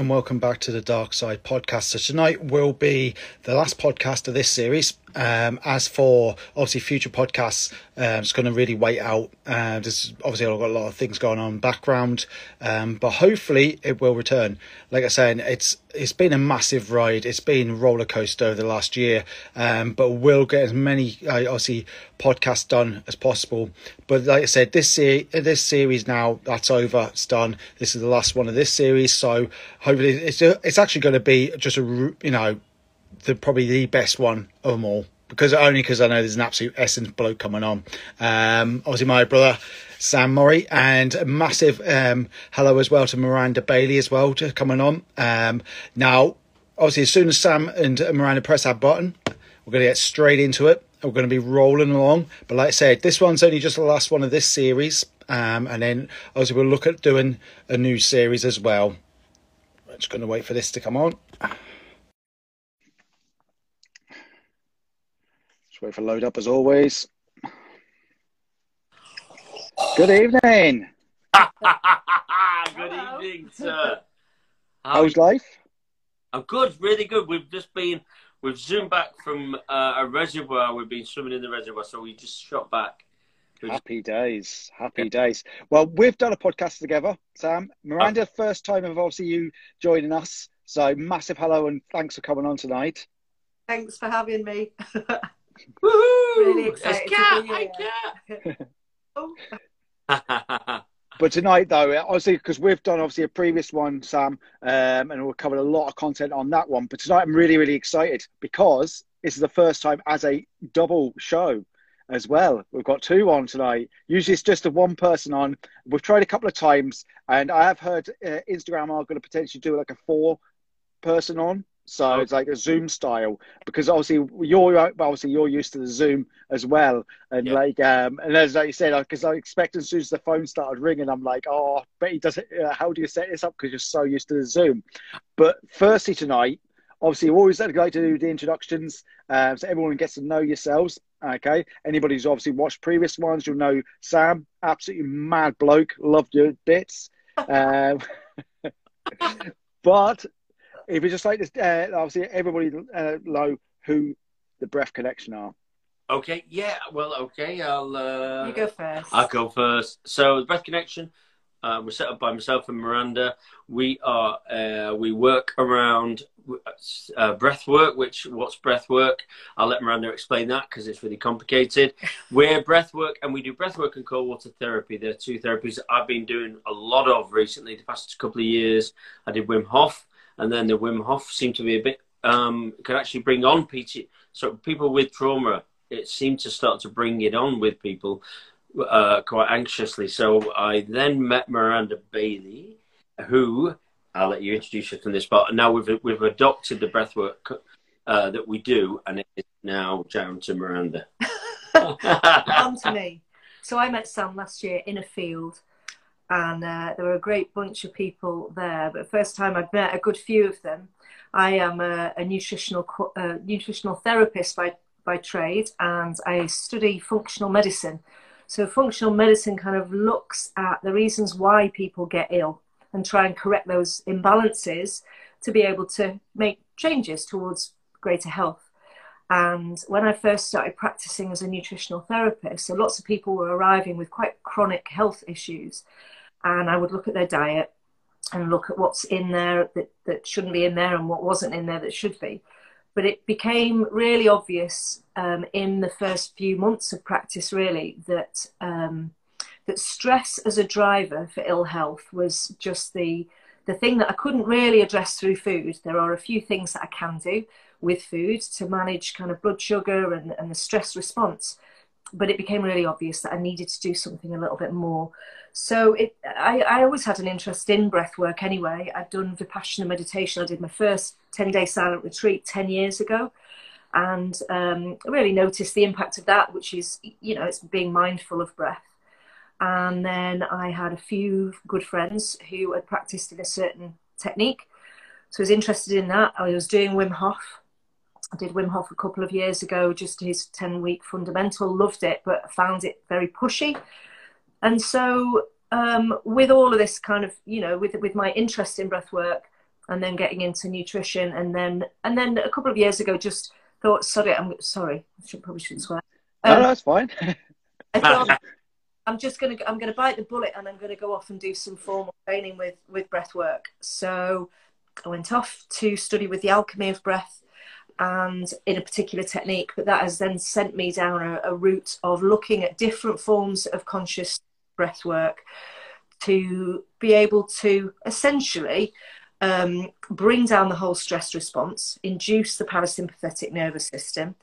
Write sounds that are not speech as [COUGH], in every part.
And welcome back to the Dark Side podcast. So, tonight will be the last podcast of this series. Um, as for obviously future podcasts, um, it's going to really wait out. Uh, there's obviously I've got a lot of things going on background, um, but hopefully it will return. Like I said, it's it's been a massive ride. It's been roller coaster over the last year, um, but we'll get as many uh, obviously podcasts done as possible. But like I said, this se- this series now that's over. It's done. This is the last one of this series, so hopefully it's it's actually going to be just a you know the probably the best one of them all because only because I know there's an absolute essence bloke coming on. Um, obviously my brother Sam Murray and a massive um, hello as well to Miranda Bailey as well to coming on. Um, now, obviously as soon as Sam and Miranda press that button, we're going to get straight into it. We're going to be rolling along. But like I said, this one's only just the last one of this series. Um, and then obviously we'll look at doing a new series as well. I'm just going to wait for this to come on. Just wait for load up as always. Good evening. [LAUGHS] good evening, sir. How's life? I'm good, really good. We've just been, we've zoomed back from uh, a reservoir. We've been swimming in the reservoir, so we just shot back. Happy days, happy days. Well, we've done a podcast together, Sam. Miranda, oh. first time of obviously you joining us. So massive hello and thanks for coming on tonight. Thanks for having me. [LAUGHS] Woohoo! Really excited cat, to be here. [LAUGHS] oh. [LAUGHS] but tonight, though, obviously, because we've done obviously a previous one, Sam, um, and we've covered a lot of content on that one. But tonight, I'm really, really excited because this is the first time as a double show as well. We've got two on tonight. Usually, it's just a one person on. We've tried a couple of times, and I have heard uh, Instagram are going to potentially do like a four person on. So oh. it's like a Zoom style because obviously you're obviously you're used to the Zoom as well, and yeah. like um and as like you said, because I expect as soon as the phone started ringing, I'm like, oh, but he does it. Uh, how do you set this up? Because you're so used to the Zoom. But firstly tonight, obviously, we always like to do the introductions, um, so everyone gets to know yourselves. Okay, anybody who's obviously watched previous ones, you'll know Sam, absolutely mad bloke, loved your bits. [LAUGHS] um, [LAUGHS] but if you just like this, uh, obviously everybody uh, know who the Breath Connection are. Okay, yeah, well, okay, I'll. Uh, you go first. I'll go first. So, the Breath Connection uh, was set up by myself and Miranda. We are uh, we work around uh, breath work. Which what's breath work? I'll let Miranda explain that because it's really complicated. [LAUGHS] We're breath work, and we do breath work and cold water therapy. They're two therapies I've been doing a lot of recently. The past couple of years, I did Wim Hof and then the Wim Hof seemed to be a bit um, could actually bring on PT. So people with trauma, it seemed to start to bring it on with people uh, quite anxiously. So I then met Miranda Bailey, who I'll let you introduce her from this part. Now we've we've adopted the breathwork uh, that we do, and it is now down to Miranda. [LAUGHS] on to me. So I met Sam last year in a field and uh, there were a great bunch of people there. But first time I'd met a good few of them. I am a, a nutritional uh, nutritional therapist by by trade, and I study functional medicine. So functional medicine kind of looks at the reasons why people get ill and try and correct those imbalances to be able to make changes towards greater health. And when I first started practicing as a nutritional therapist, so lots of people were arriving with quite chronic health issues and I would look at their diet and look at what's in there that, that shouldn't be in there and what wasn't in there that should be. But it became really obvious um, in the first few months of practice, really, that um, that stress as a driver for ill health was just the the thing that I couldn't really address through food. There are a few things that I can do with food to manage kind of blood sugar and, and the stress response, but it became really obvious that I needed to do something a little bit more. So it, I, I always had an interest in breath work anyway. I'd done Vipassana meditation. I did my first 10 day silent retreat 10 years ago. And um, I really noticed the impact of that, which is, you know, it's being mindful of breath. And then I had a few good friends who had practiced in a certain technique. So I was interested in that. I was doing Wim Hof. I did Wim Hof a couple of years ago, just his 10 week fundamental, loved it, but found it very pushy and so um, with all of this kind of, you know, with with my interest in breath work, and then getting into nutrition, and then and then a couple of years ago, just thought, sorry, I'm sorry, I should, probably shouldn't swear. Um, no, that's fine. I [LAUGHS] thought I'm just gonna I'm gonna bite the bullet, and I'm gonna go off and do some formal training with with breath work. So I went off to study with the alchemy of breath and in a particular technique, but that has then sent me down a, a route of looking at different forms of conscious breath work to be able to essentially um, bring down the whole stress response, induce the parasympathetic nervous system.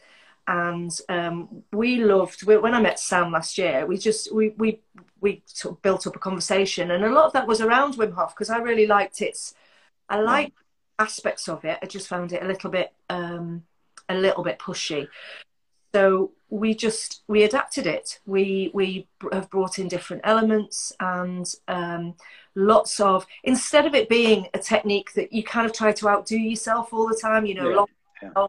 And um, we loved when I met Sam last year. We just we we we sort of built up a conversation, and a lot of that was around Wim Hof because I really liked its. I liked aspects of it. I just found it a little bit um, a little bit pushy. So we just we adapted it. We we have brought in different elements and um, lots of instead of it being a technique that you kind of try to outdo yourself all the time. You know, yeah. long, yeah.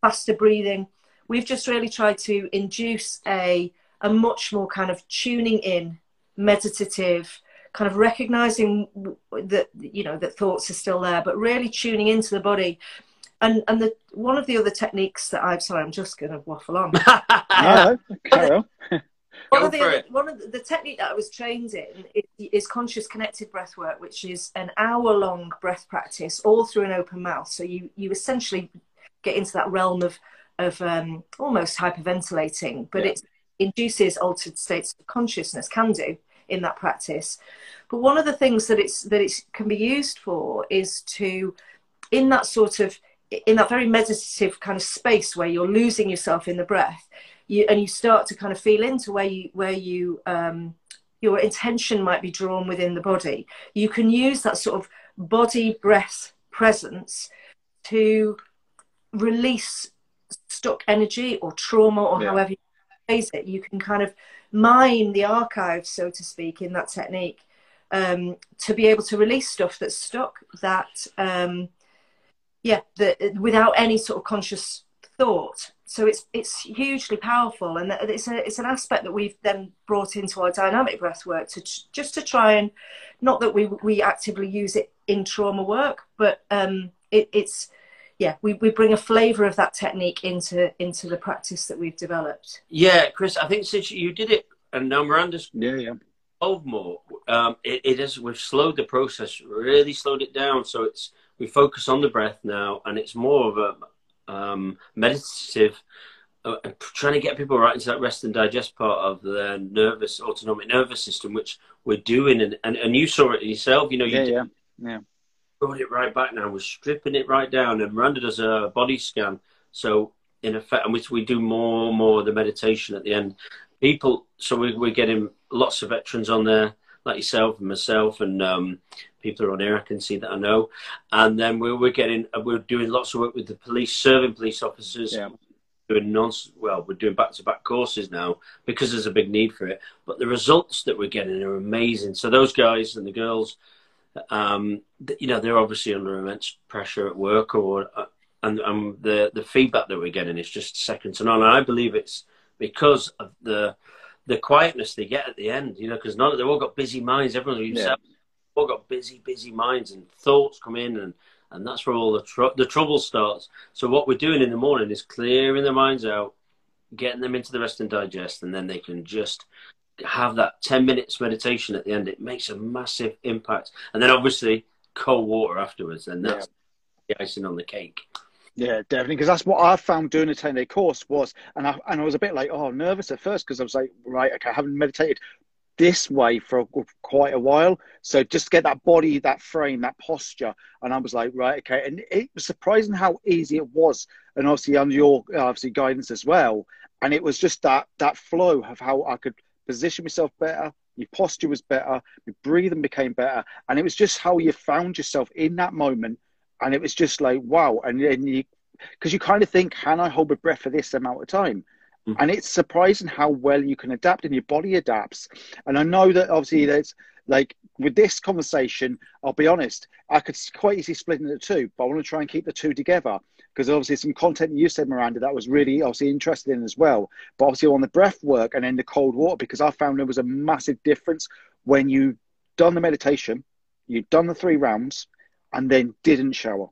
faster breathing. We've just really tried to induce a a much more kind of tuning in, meditative, kind of recognizing that you know that thoughts are still there, but really tuning into the body. And and the one of the other techniques that I've sorry, I'm just going to waffle on. [LAUGHS] no, carry on. [LAUGHS] One of, the other, one of the, the, technique that I was trained in is, is, conscious connected breath work, which is an hour long breath practice all through an open mouth. So you, you essentially get into that realm of, of um, almost hyperventilating, but yeah. it induces altered states of consciousness, can do in that practice. But one of the things that it's that it can be used for is to, in that sort of in that very meditative kind of space where you're losing yourself in the breath, you, and you start to kind of feel into where you where you um, your intention might be drawn within the body. You can use that sort of body breath presence to release stuck energy or trauma or yeah. however you it. You can kind of mine the archive, so to speak, in that technique um, to be able to release stuff that's stuck that, um, yeah, that without any sort of conscious thought. So it's it's hugely powerful, and it's a it's an aspect that we've then brought into our dynamic breath work to just to try and not that we we actively use it in trauma work, but um, it, it's yeah, we, we bring a flavour of that technique into into the practice that we've developed. Yeah, Chris, I think since you did it, and now Miranda's yeah yeah involved more, um, it, it is we've slowed the process, really slowed it down. So it's we focus on the breath now, and it's more of a um, meditative. Uh, trying to get people right into that rest and digest part of their nervous autonomic nervous system, which we're doing, and, and, and you saw it yourself. You know, you yeah, yeah, yeah brought it right back now. We're stripping it right down, and Miranda does a body scan. So in effect, and we, we do more and more of the meditation at the end. People, so we, we're getting lots of veterans on there, like yourself and myself, and um, people are on here. I can see that I know. And then we're, we're getting, we're doing lots of work with the police, serving police officers. Yeah. Doing non well, we're doing back to back courses now because there's a big need for it. But the results that we're getting are amazing. So those guys and the girls, um, you know, they're obviously under immense pressure at work, or uh, and, and the the feedback that we're getting is just second to none. And I believe it's because of the the quietness they get at the end. You know, because none they've all got busy minds. Everyone yeah. all got busy, busy minds, and thoughts come in, and and that's where all the tr- the trouble starts. So what we're doing in the morning is clearing their minds out, getting them into the rest and digest, and then they can just have that 10 minutes meditation at the end, it makes a massive impact. And then obviously cold water afterwards, and that's yeah. the icing on the cake. Yeah, definitely. Because that's what I found doing a 10 day course was, and I, and I was a bit like, oh, nervous at first because I was like, right, okay, I haven't meditated this way for quite a while. So just get that body, that frame, that posture. And I was like, right, okay. And it was surprising how easy it was. And obviously under your obviously guidance as well. And it was just that, that flow of how I could position myself better, your posture was better, your breathing became better, and it was just how you found yourself in that moment, and it was just like wow, and then you because you kind of think, can I hold my breath for this amount of time? Mm-hmm. And it's surprising how well you can adapt and your body adapts. And I know that obviously there's like with this conversation, I'll be honest, I could quite easily split into two, but I want to try and keep the two together because obviously some content you said, Miranda, that was really obviously interested in as well. But obviously on the breath work and then the cold water, because I found there was a massive difference when you done the meditation, you'd done the three rounds, and then didn't shower,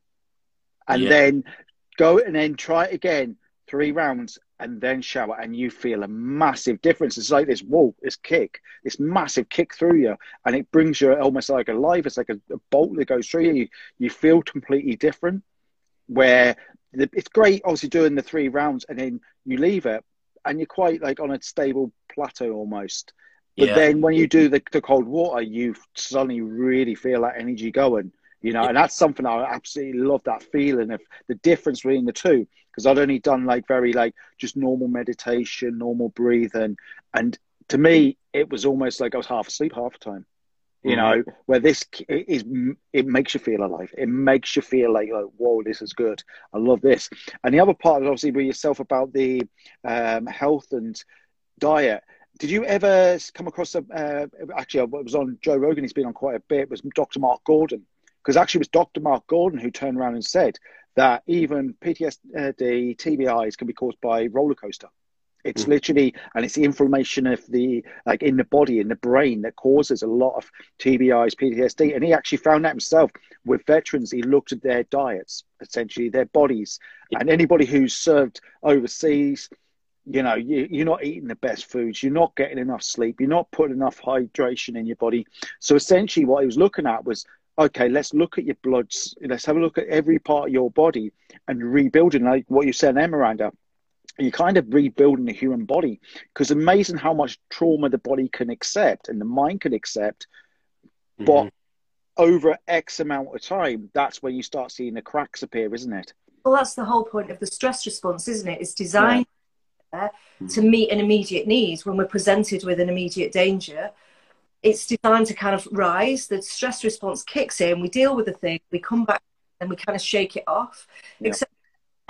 and Yeah. then go and then try it again, three rounds, and then shower, and you feel a massive difference. It's like this whoa, this kick, this massive kick through you, and it brings you almost like alive. It's like a, a bolt that goes through. You, you feel completely different. Where the, it's great, obviously doing the three rounds, and then you leave it, and you're quite like on a stable plateau almost. But Yeah. then when you do the, the cold water, you suddenly really feel that energy going, you know, and that's something I absolutely love that feeling of the difference between the two. Because I'd only done like very like just normal meditation, normal breathing, and to me it was almost like I was half asleep half the time. You know, where this is, it makes you feel alive. It makes you feel like, like, whoa, this is good. I love this. And the other part, is obviously, with yourself about the um, health and diet. Did you ever come across a? Uh, actually, it was on Joe Rogan. He's been on quite a bit. Was Dr. Mark Gordon because actually it was Dr. Mark Gordon who turned around and said that even PTSD, TBIs can be caused by roller coaster. It's Mhm. literally, and it's the inflammation of the like in the body, in the brain, that causes a lot of TBIs, PTSD. And he actually found that himself with veterans. He looked at their diets, essentially their bodies, and anybody who's served overseas, you know, you, you're not eating the best foods, you're not getting enough sleep, you're not putting enough hydration in your body. So essentially, what he was looking at was okay, let's look at your bloods, let's have a look at every part of your body and rebuilding, like what you said Miranda. You're kind of rebuilding the human body because amazing how much trauma the body can accept and the mind can accept. Mhm. But over X amount of time, that's when you start seeing the cracks appear, isn't it? Well, that's the whole point of the stress response, isn't it? It's designed there to meet an immediate need when we're presented with an immediate danger. It's designed to kind of rise. The stress response kicks in. We deal with the thing. We come back and we kind of shake it off. Yeah. Except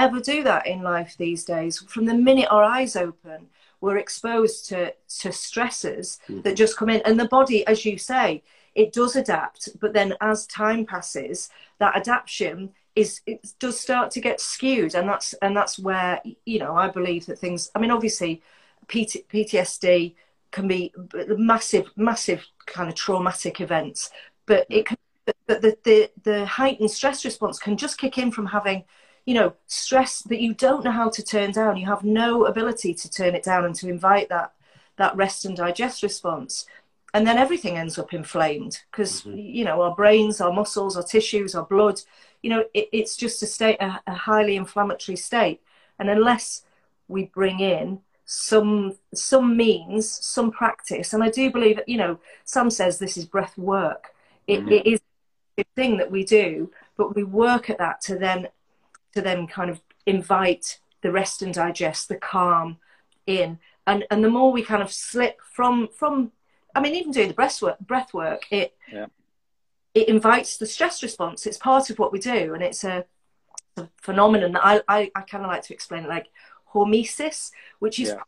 we never do that in life these days. From the minute our eyes open, we're exposed to to stressors that mm-hmm. just come in, and the body, as you say, it does adapt. But then as time passes, that adaptation is it does start to get skewed and that's and that's where you know i believe that things i mean obviously PT, ptsd can be massive massive kind of traumatic events but it mm-hmm. can but the, the the heightened stress response can just kick in from having you know stress that you don't know how to turn down. You have no ability to turn it down and to invite that that rest and digest response. And then everything ends up inflamed because you know our brains our muscles our tissues our blood you know it, it's just a state a, a highly inflammatory state. And unless we bring in some some means some practice and i do believe that you know sam says this is breath work. It, Mhm. it is a thing that we do but we work at that to then to then kind of invite the rest and digest the calm in and and the more we kind of slip from from i mean even doing the breath work breath work it Yeah. it invites the stress response it's part of what we do and it's a, a phenomenon that i i, I kind of like to explain it like hormesis which is Yeah.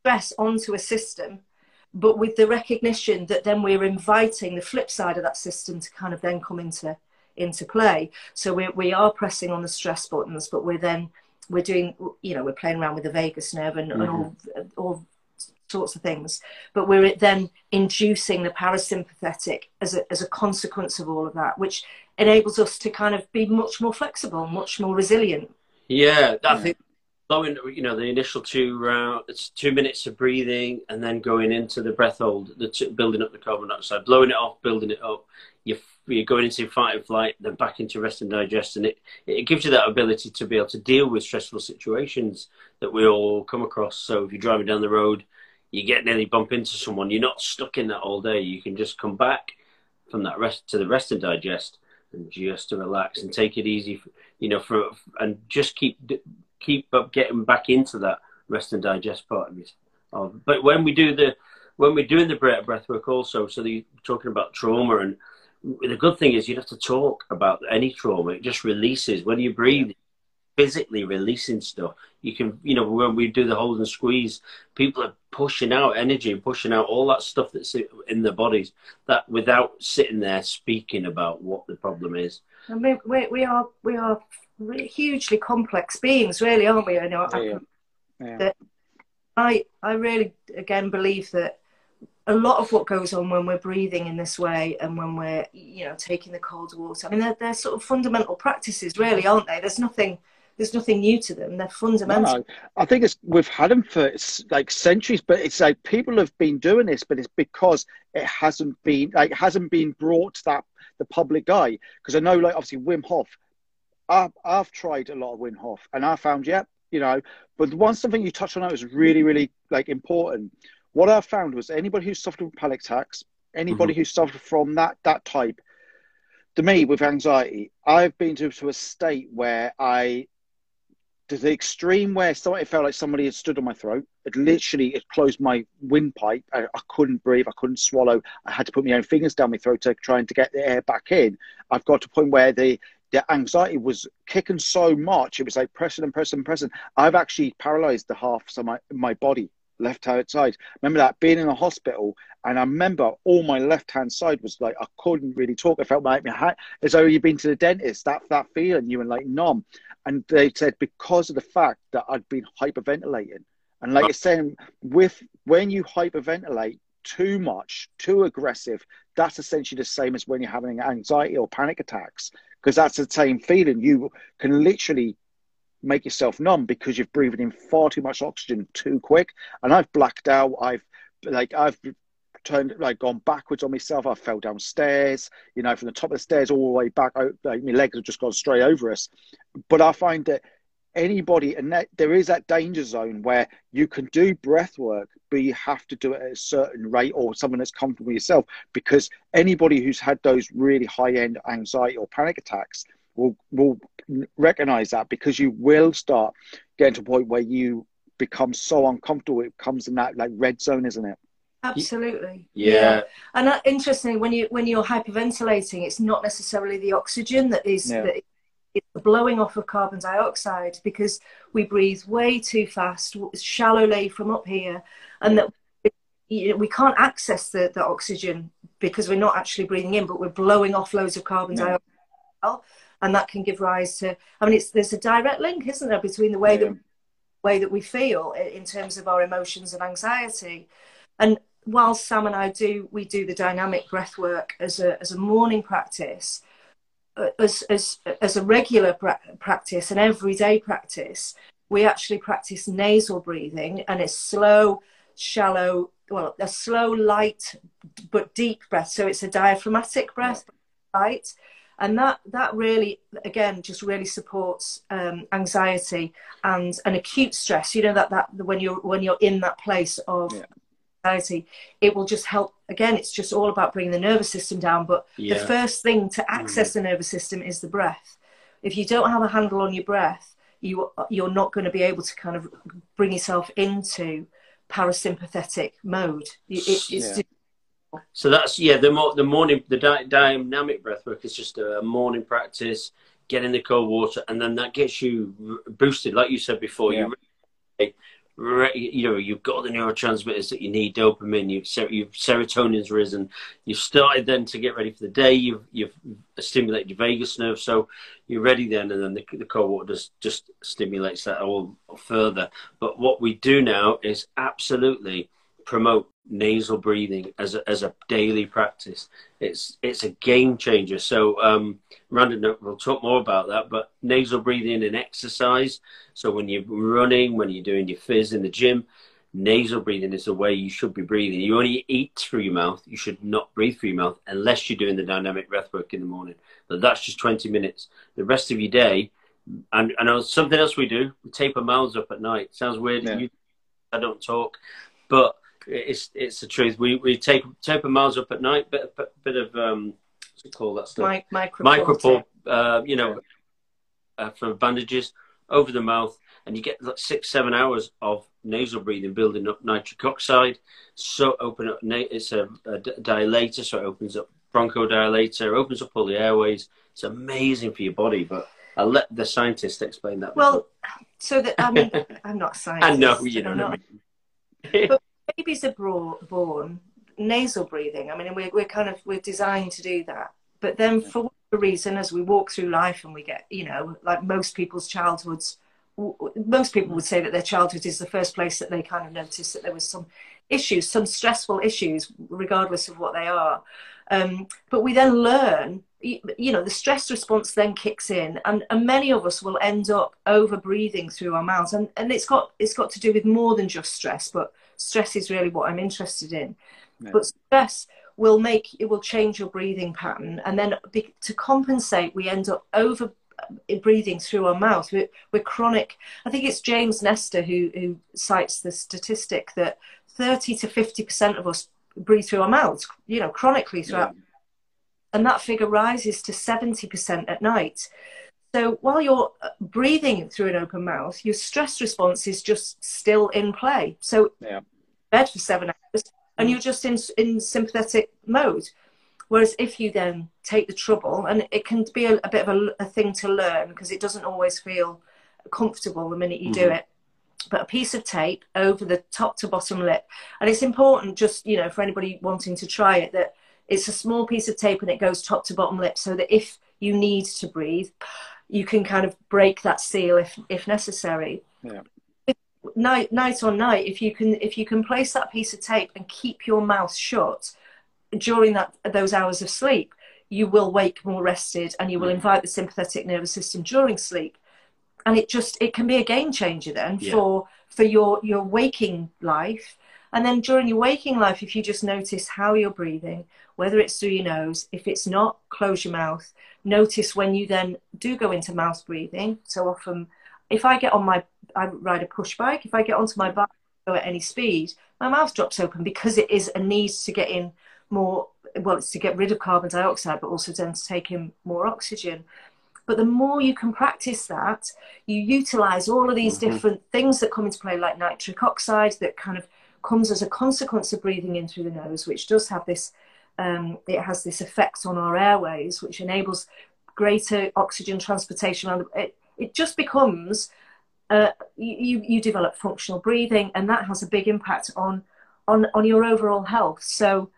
stress onto a system but with the recognition that then we're inviting the flip side of that system to kind of then come into into play so we, we are pressing on the stress buttons but we're then we're doing you know we're playing around with the vagus nerve and, and all mm-hmm. all sorts of things but we're then inducing the parasympathetic as a, as a consequence of all of that which enables us to kind of be much more flexible much more resilient Yeah, I Yeah. think blowing, you know, the initial two round, it's two minutes of breathing, and then going into the breath hold, the t- building up the carbon dioxide, blowing it off, building it up. You're, you're going into fight and flight, then back into rest and digest, and it it gives you that ability to be able to deal with stressful situations that we all come across. So if you're driving down the road, you get nearly bump into someone, you're not stuck in that all day. You can just come back from that rest to the rest and digest, and just to relax and take it easy, you know, for and just keep keep up getting back into that rest and digest part of it. But when we do the when we're doing the breath, work also, so the, talking about trauma and the good thing is you don't have to talk about any trauma. It just releases when you breathe, physically releasing stuff. You can, you know, when we do the hold and squeeze, people are pushing out energy and pushing out all that stuff that's in their bodies that without sitting there speaking about what the problem is. I mean, we, we are we are hugely complex beings, really, aren't we? You know, I- Yeah. Yeah. I I really again believe that a lot of what goes on when we're breathing in this way and when we're you know taking the cold water. I mean they're, they're sort of fundamental practices really aren't they? There's nothing there's nothing new to them. They're fundamental. No, i think it's we've had them for like centuries but it's like people have been doing this but it's because it hasn't been like hasn't been brought to that the public eye. Because i know like obviously wim hof I've, I've tried a lot of wim hof and i found yeah you know but one something you touched on that was really really like important what I found was anybody who suffered from panic attacks, anybody mm-hmm. who suffered from that that type, to me with anxiety, I've been to, to a state where I to the extreme where somebody felt like somebody had stood on my throat. It literally it closed my windpipe. I, I, couldn't breathe. I couldn't swallow. I had to put my own fingers down my throat to trying to get the air back in. I've got to a point where the the anxiety was kicking so much. It was like pressing and pressing and pressing. I've actually paralyzed the half of my my body left hand side. Remember that being in the hospital, and I remember all my left hand side was like I couldn't really talk. I felt like my hat as though you've been to the dentist. That that feeling you were like numb, and they said because of the fact that I'd been hyperventilating, and like you're saying, with when you hyperventilate too much, too aggressive, that's essentially the same as when you're having anxiety or panic attacks because that's the same feeling. You can literally make yourself numb because you've breathed in far too much oxygen too quick. And I've blacked out. I've like I've turned like gone backwards on myself. I fell downstairs, you know, from the top of the stairs all the way back. Oh, like my legs have just gone straight over us. But I find that anybody and that there is that danger zone where you can do breath work but you have to do it at a certain rate or someone that's comfortable yourself because anybody who's had those really high end anxiety or panic attacks will will recognize that because you will start getting to a point where you become so uncomfortable it comes in that like red zone isn't it absolutely yeah, yeah. and uh, interestingly when you when you're hyperventilating it's not necessarily the oxygen that is yeah. that is the blowing off of carbon dioxide because we breathe way too fast shallowly from up here and that you know, we can't access the, the oxygen because we're not actually breathing in but we're blowing off loads of carbon yeah. dioxide and that can give rise to. I mean, it's there's a direct link, isn't there, between the way yeah. that way that we feel in terms of our emotions and anxiety. And while Sam and I do, we do the dynamic breath work as a as a morning practice, as as as a regular practice, an everyday practice. We actually practice nasal breathing, and it's slow, shallow, well, a slow, light but deep breath. So it's a diaphragmatic breath, yeah. And that that really again just really supports um, anxiety and an acute stress you know that that when you're when you're in that place of yeah. anxiety it will just help again it's just all about bringing the nervous system down but yeah. the first thing to access mm. the nervous system is the breath if you don't have a handle on your breath you you're not going to be able to kind of bring yourself into parasympathetic mode it, it's yeah. So that's yeah. The more the morning the di- dynamic breath work is just a morning practice. Get in the cold water, and then that gets you boosted, like you said before. Yeah. You you know you've got the neurotransmitters that you need dopamine you've, you've serotonin's risen you've started then to get ready for the day you've you've stimulated your vagus nerve so you're ready then and then the, the cold water just just stimulates that all further but what we do now is absolutely promote nasal breathing as a, as a daily practice. It's it's a game changer. So um, Miranda will talk more about that. But nasal breathing and exercise. So when you're running, when you're doing your fizz in the gym, nasal breathing is the way you should be breathing. You only eat through your mouth. You should not breathe through your mouth unless you're doing the dynamic breath work in the morning. But that's just 20 minutes. The rest of your day, and I know something else we do. We tape our mouths up at night. Sounds weird. Yeah. You, I don't talk, but it's it's the truth. We we take tape our mouths up at night, bit bit, bit of um, what's it called that stuff? My, micropore. uh, you know, uh, from bandages over the mouth, and you get like six seven hours of nasal breathing, building up nitric oxide. So open up. It's a, a dilator, so it opens up bronchodilator, opens up all the airways. It's amazing for your body, but I'll let the scientist explain that. Well, so that I mean, [LAUGHS] I'm not a scientist. I know you know. What I mean. but [LAUGHS] babies are born nasal breathing. I mean, we're, we're kind of, we're designed to do that. But then for whatever reason, as we walk through life and we get, you know, like most people's childhoods most people would say that their childhood is the first place that they kind of notice that there was some issues, some stressful issues, regardless of what they are. Um, but we then learn, you know, the stress response then kicks in, and, and many of us will end up over breathing through our mouths, and, and it's got it's got to do with more than just stress, but stress is really what I'm interested in. Yeah. But stress will make it will change your breathing pattern, and then be, to compensate, we end up over uh, breathing through our mouth. We're, we're, chronic. I think it's James Nestor who, who cites the statistic that 30 to 50% of us breathe through our mouths, you know, chronically throughout. Yeah. And that figure rises to 70% at night. So while you're uh, breathing through an open mouth, your stress response is just still in play. So yeah. bed for seven hours and you're just in, in sympathetic mode. Whereas if you then take the trouble, and it can be a, a bit of a, a, thing to learn because it doesn't always feel comfortable the minute you mm-hmm. do it. But a piece of tape over the top to bottom lip, and it's important just you know for anybody wanting to try it that it's a small piece of tape and it goes top to bottom lip, so that if you need to breathe, you can kind of break that seal if if necessary. Yeah night night on night if you can if you can place that piece of tape and keep your mouth shut during that those hours of sleep, you will wake more rested and you will invite the sympathetic nervous system during sleep. And it just it can be a game changer then yeah. for for your your waking life. And then during your waking life, if you just notice how you're breathing, whether it's through your nose, if it's not, close your mouth. Notice when you then do go into mouth breathing. So often, if I get on my, I ride a push bike, if I get onto my bike at any speed, my mouth drops open because it is a need to get in more well it's to get rid of carbon dioxide but also then to take in more oxygen but the more you can practice that you utilize all of these mm-hmm. different things that come into play like nitric oxide that kind of comes as a consequence of breathing in through the nose which does have this um, it has this effect on our airways which enables greater oxygen transportation it, it just becomes uh, you, you develop functional breathing and that has a big impact on on on your overall health so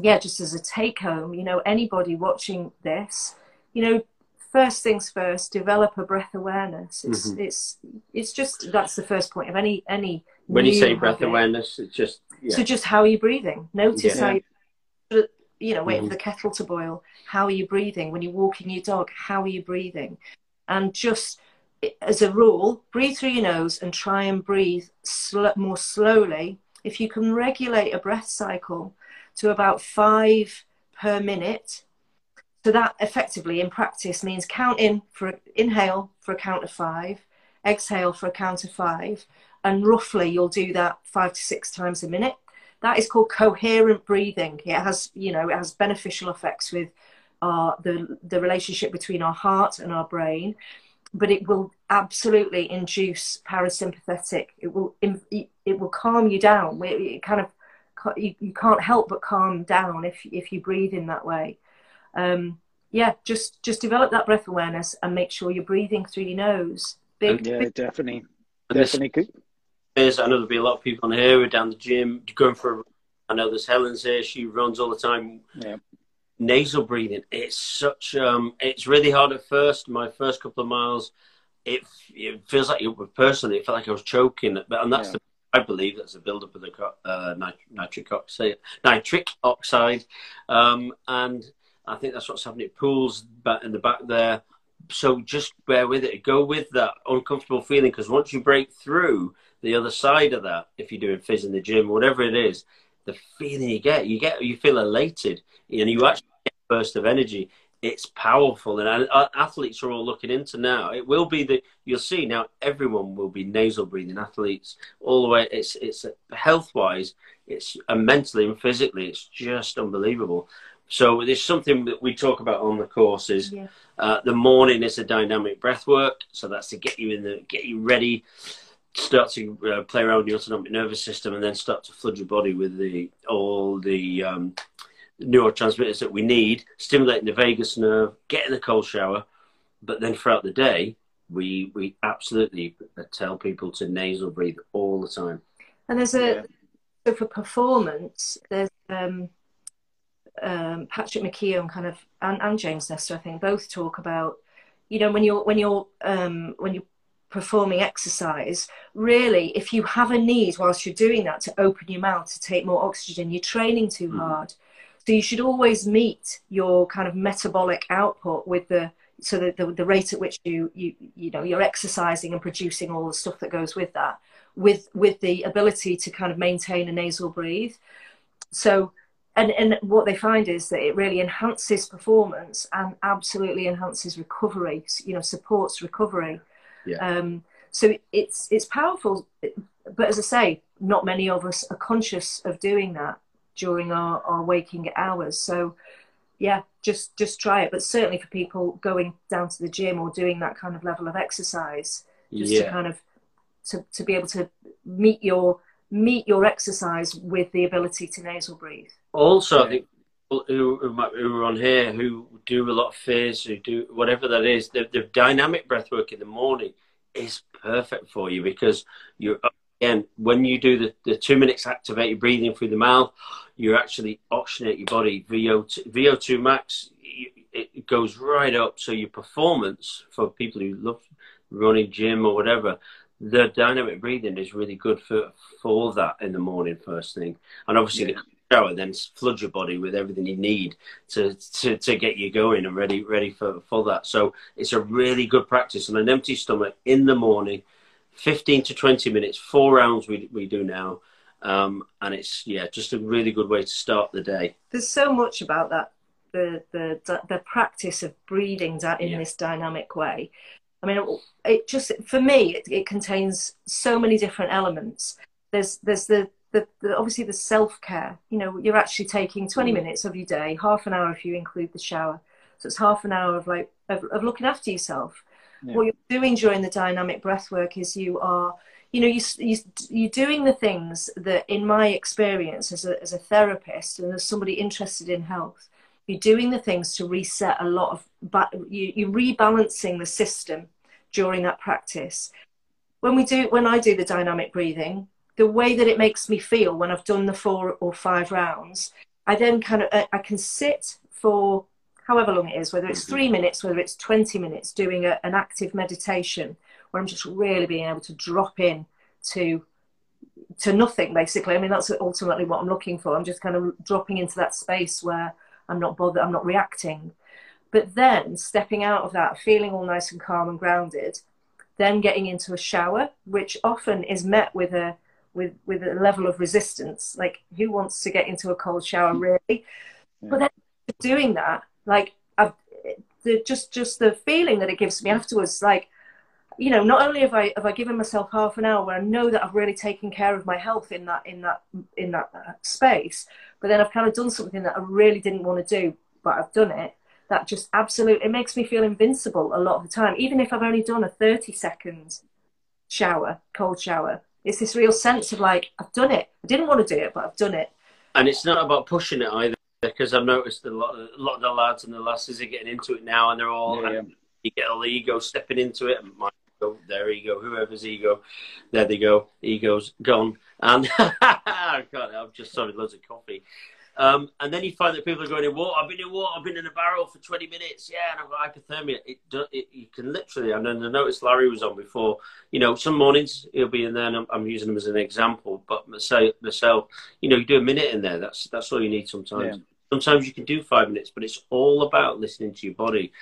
yeah, just as a take home, you know, anybody watching this, you know, first things first, develop a breath awareness. It's mm-hmm. it's it's just that's the first point of any any. When you say breath habit. awareness, it's just yeah. so just how are you breathing? Notice yeah. how you, you know, waiting mm-hmm. for the kettle to boil. How are you breathing when you're walking your dog? How are you breathing? And just as a rule, breathe through your nose and try and breathe sl- more slowly. If you can regulate a breath cycle to about five per minute. So that effectively in practice means count in for inhale for a count of five, exhale for a count of five, and roughly you'll do that five to six times a minute. That is called coherent breathing. It has, you know, it has beneficial effects with our the the relationship between our heart and our brain, but it will absolutely induce parasympathetic. It will it will calm you down. It kind of you, you can't help but calm down if if you breathe in that way. Um, yeah, just just develop that breath awareness and make sure you're breathing through your nose. Big, yeah, big... definitely, definitely. I know there'll be a lot of people on here who are down the gym going for. A, I know there's Helen's here. She runs all the time. Yeah. Nasal breathing. It's such. Um, it's really hard at first. My first couple of miles, it it feels like personally. It felt like I was choking. But and that's yeah. the I believe that's a buildup of the uh, nitric oxide, nitric oxide, um, and I think that's what's happening. It pools back in the back there. So just bear with it. Go with that uncomfortable feeling because once you break through the other side of that, if you're doing fizz in the gym, whatever it is, the feeling you get, you get, you feel elated, and you actually get a burst of energy it's powerful, and athletes are all looking into now. It will be the you'll see now. Everyone will be nasal breathing. Athletes all the way. It's it's health wise, it's and mentally and physically, it's just unbelievable. So there's something that we talk about on the courses. Yeah. Uh, the morning is a dynamic breath work, so that's to get you in the get you ready, start to uh, play around with your autonomic nervous system, and then start to flood your body with the all the um, neurotransmitters that we need, stimulating the vagus nerve, getting a cold shower. But then throughout the day, we we absolutely tell people to nasal breathe all the time. And there's a yeah. so for performance, there's um, um, Patrick McKeown kind of and, and James Nestor, I think, both talk about you know when you're when you're um, when you're performing exercise, really, if you have a need whilst you're doing that to open your mouth to take more oxygen, you're training too mm. hard. So you should always meet your kind of metabolic output with the so the, the, the rate at which you you you know you're exercising and producing all the stuff that goes with that with with the ability to kind of maintain a nasal breathe. So and and what they find is that it really enhances performance and absolutely enhances recovery you know supports recovery yeah. um, so it's it's powerful but as i say not many of us are conscious of doing that during our, our waking hours so yeah just just try it but certainly for people going down to the gym or doing that kind of level of exercise just yeah. to kind of to, to be able to meet your meet your exercise with the ability to nasal breathe. Also, I think who, who are on here who do a lot of FIRS, who do whatever that is, the, the dynamic breath work in the morning is perfect for you because you're again when you do the, the two minutes activated breathing through the mouth, you actually oxygenate your body. VO2, VO2 max it goes right up. So your performance for people who love running, gym, or whatever, the dynamic breathing is really good for for that in the morning first thing and obviously yeah. the shower then flood your body with everything you need to, to to get you going and ready ready for for that. So it's a really good practice. On an empty stomach in the morning 15 to 20 minutes four rounds we, we do now. Um, and it's yeah just a really good way to start the day. There's so much about that the the the practice of breathing that in yeah. this dynamic way. I mean, it just for me, it, it contains so many different elements. There's there's the the, the, obviously the self care. You know, you're actually taking 20 mm. minutes of your day, half an hour if you include the shower. So it's half an hour of like of, of looking after yourself. Yeah. What you're doing during the dynamic breath work is you are, you know, you, you you're doing the things that, in my experience as a as a therapist and as somebody interested in health, you're doing the things to reset a lot of, but you, you're rebalancing the system during that practice. When we do, when I do the dynamic breathing, the way that it makes me feel when I've done the four or five rounds, I then kind of uh, I can sit for however long it is, whether it's mm-hmm. three minutes, whether it's 20 minutes, doing a, an active meditation where I'm just really being able to drop in to to nothing basically. I mean that's ultimately what I'm looking for. I'm just kind of dropping into that space where I'm not bothered, I'm not reacting. But then stepping out of that, feeling all nice and calm and grounded, then getting into a shower, which often is met with a with with a level of resistance. Like who wants to get into a cold shower really? Yeah. But then doing that, like I've, the just just the feeling that it gives me afterwards, like you know, not only have I have I given myself half an hour where I know that I've really taken care of my health in that in that in that uh, space, but then I've kind of done something that I really didn't want to do, but I've done it that just absolutely it makes me feel invincible a lot of the time even if i've only done a 30 seconds shower cold shower it's this real sense of like i've done it. I didn't want to do it but i've done it. And it's not about pushing it either because i've noticed a lot, a lot of the lads and the lasses are getting into it now and they're all yeah, yeah. you get all the ego stepping into it and my ego, their ego whoever's ego there they go ego's gone. And [LAUGHS] God, i've just sorted loads of coffee um, and then you find that people are going in water. I've been in water. I've been in a barrel for 20 minutes. Yeah, and I've got hypothermia. It, it, you can literally, and then I noticed Larry was on before. You know, some mornings he'll be in there, and I'm, I'm using him as an example. But myself, myself, you know, you do a minute in there. That's that's all you need sometimes. Yeah. Sometimes you can do five minutes, but it's all about listening to your body.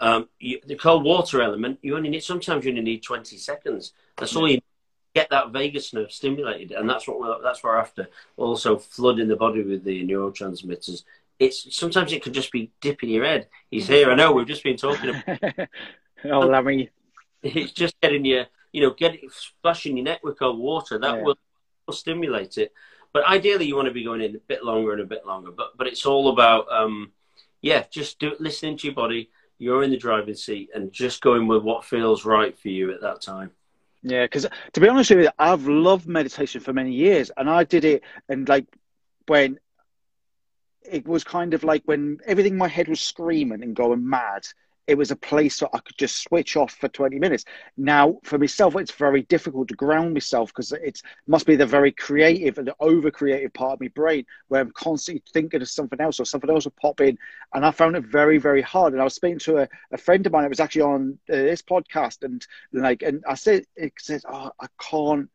Um, you, the cold water element, you only need sometimes you only need 20 seconds. That's all you get that vagus nerve stimulated, and that's what we're, that's what we're after. Also, flooding the body with the neurotransmitters. It's sometimes it could just be dipping your head. He's here. I know. We've just been talking about. [LAUGHS] oh, Larry. It's just getting you, you know, getting splashing your neck with cold water. That yeah. will, will stimulate it. But ideally, you want to be going in a bit longer and a bit longer. But but it's all about, um, yeah, just do listening to your body. You're in the driving seat and just going with what feels right for you at that time. Yeah, because to be honest with you, I've loved meditation for many years, and I did it, and like when it was kind of like when everything in my head was screaming and going mad, it was a place that I could just switch off for 20 minutes. Now, for myself, it's very difficult to ground myself because it must be the very creative and over creative part of my brain where I'm constantly thinking of something else or something else will pop in. And I found it very, very hard. And I was speaking to a, a friend of mine that was actually on uh, this podcast and like, and I said, it says, oh, I can't,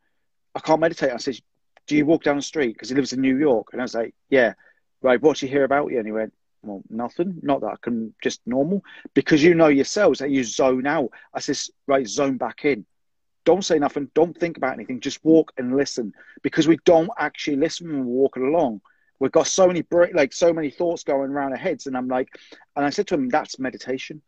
I can't meditate. I said, do you walk down the street? Because he lives in New York. And I was like, yeah. Right, what you hear about you? And he went, well, nothing. Not that I can just normal because you know yourselves that you zone out. I says, right, zone back in. Don't say nothing. Don't think about anything. Just walk and listen because we don't actually listen when we're walking along. We've got so many like so many thoughts going around our heads, and I'm like, and I said to him, that's meditation.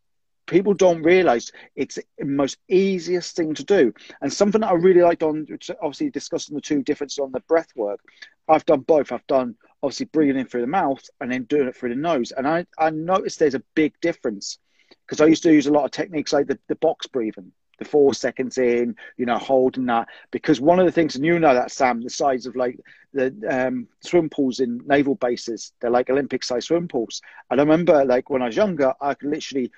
People don't realize it's the most easiest thing to do, and something that I really liked on obviously discussing the two differences on the breath work. I've done both. I've done obviously breathing in through the mouth and then doing it through the nose. And I, I noticed there's a big difference because I used to use a lot of techniques like the, the box breathing, the four seconds in, you know, holding that. Because one of the things, and you know that, Sam, the size of like the um, swim pools in naval bases, they're like Olympic size swim pools. And I remember like when I was younger, I could literally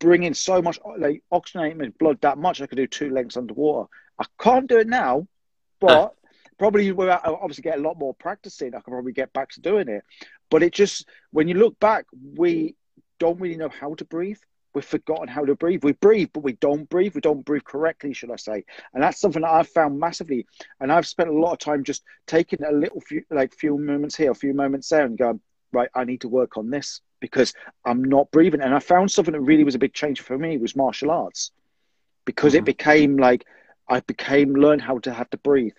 bring in so much, like oxygenate my blood that much, I could do two lengths underwater. I can't do it now, but probably without obviously get a lot more practicing, I can probably get back to doing it. But it just when you look back, we don't really know how to breathe. We've forgotten how to breathe. We breathe, but we don't breathe. We don't breathe correctly, should I say? And that's something that I've found massively. And I've spent a lot of time just taking a little few, like few moments here, a few moments there, and going, right, I need to work on this because I'm not breathing. And I found something that really was a big change for me was martial arts because mm-hmm. it became like I became learn how to have to breathe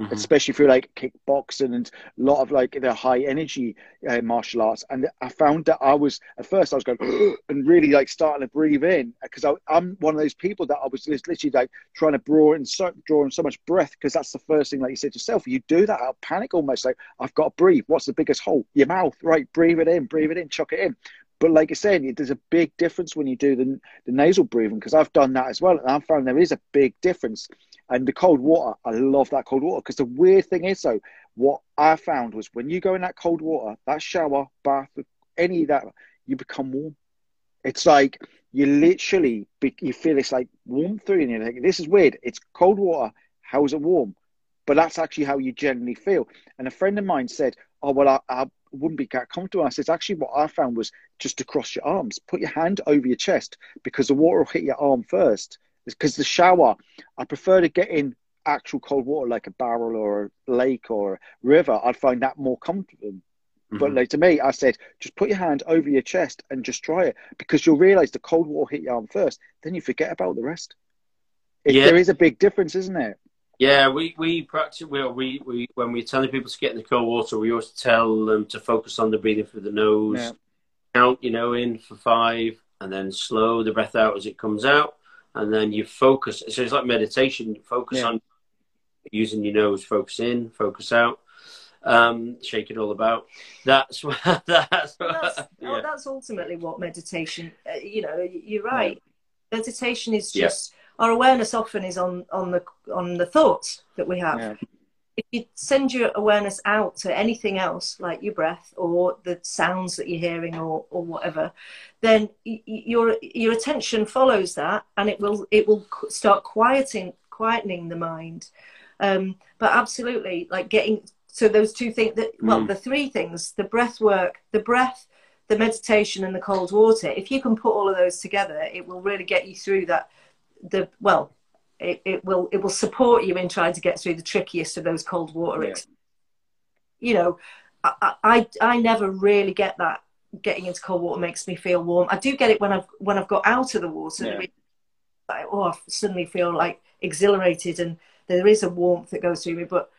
mm-hmm. especially through like kickboxing and a lot of like the high energy uh, martial arts. And I found that I was at first I was going [GASPS] and really like starting to breathe in because I'm one of those people that I was literally like trying to draw in so draw in so much breath because that's the first thing like you said yourself. You do that, I'll panic almost like I've got to breathe. What's the biggest hole? Your mouth, right? Breathe it in, breathe it in, chuck it in. But like I said, there's a big difference when you do the, the nasal breathing because I've done that as well, and I've found there is a big difference. And the cold water, I love that cold water because the weird thing is, though, what I found was when you go in that cold water, that shower, bath, any of that, you become warm. It's like you literally you feel this like warmth through, and you're like, this is weird. It's cold water. How is it warm? But that's actually how you generally feel. And a friend of mine said, "Oh well, I, I wouldn't be that comfortable." I said, "Actually, what I found was just to cross your arms, put your hand over your chest because the water will hit your arm first because the shower, I prefer to get in actual cold water like a barrel or a lake or a river. I'd find that more comfortable. Mm-hmm. But like to me, I said, just put your hand over your chest and just try it because you'll realize the cold water hit your arm first. Then you forget about the rest. It, yeah. There is a big difference, isn't it? Yeah, we, we practice. We, we, we when we're telling people to get in the cold water, we always tell them to focus on the breathing through the nose, yeah. count, you know, in for five, and then slow the breath out as it comes out and then you focus. So it's like meditation. You focus yeah. on using your nose, focus in, focus out, um, shake it all about. That's [LAUGHS] what, that's, well, that's, yeah. oh, that's ultimately what meditation. Uh, you know, you're right. Yeah. Meditation is just our awareness. Often is on on the on the thoughts that we have if you send your awareness out to anything else, like your breath or the sounds that you're hearing or, or whatever, then your your attention follows that, and it will it will start quieting quietening the mind. Um, but absolutely, like getting so those two things that well, mm. the three things: the breath work, the breath, the meditation, and the cold water. If you can put all of those together, it will really get you through that. The well, it, it will it will support you in trying to get through the trickiest of those cold water. Yeah. You know, I, I I never really get that. Getting into cold water makes me feel warm. I do get it when I've when I've got out of the water. Yeah. Like, oh, I suddenly feel like exhilarated, and there is a warmth that goes through me. But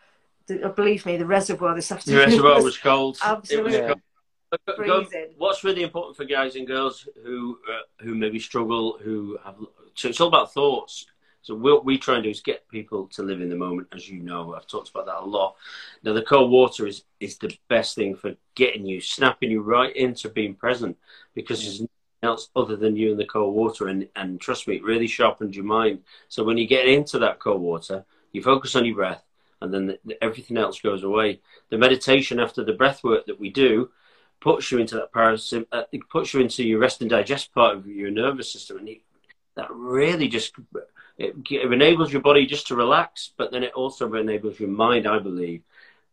the, believe me, the reservoir this afternoon. The reservoir was cold. Absolutely. It was cold. What's really important for guys and girls who uh, who maybe struggle, who have so it's all about thoughts. So what we try and do is get people to live in the moment, as you know. I've talked about that a lot. Now, the cold water is, is the best thing for getting you, snapping you right into being present because there's nothing else other than you and the cold water. And, and trust me, it really sharpens your mind. So when you get into that cold water, you focus on your breath and then the, the, everything else goes away. The meditation after the breath work that we do, puts you into that parasympathetic, uh, puts you into your rest and digest part of your nervous system, and that really just it, it enables your body just to relax, but then it also enables your mind, I believe,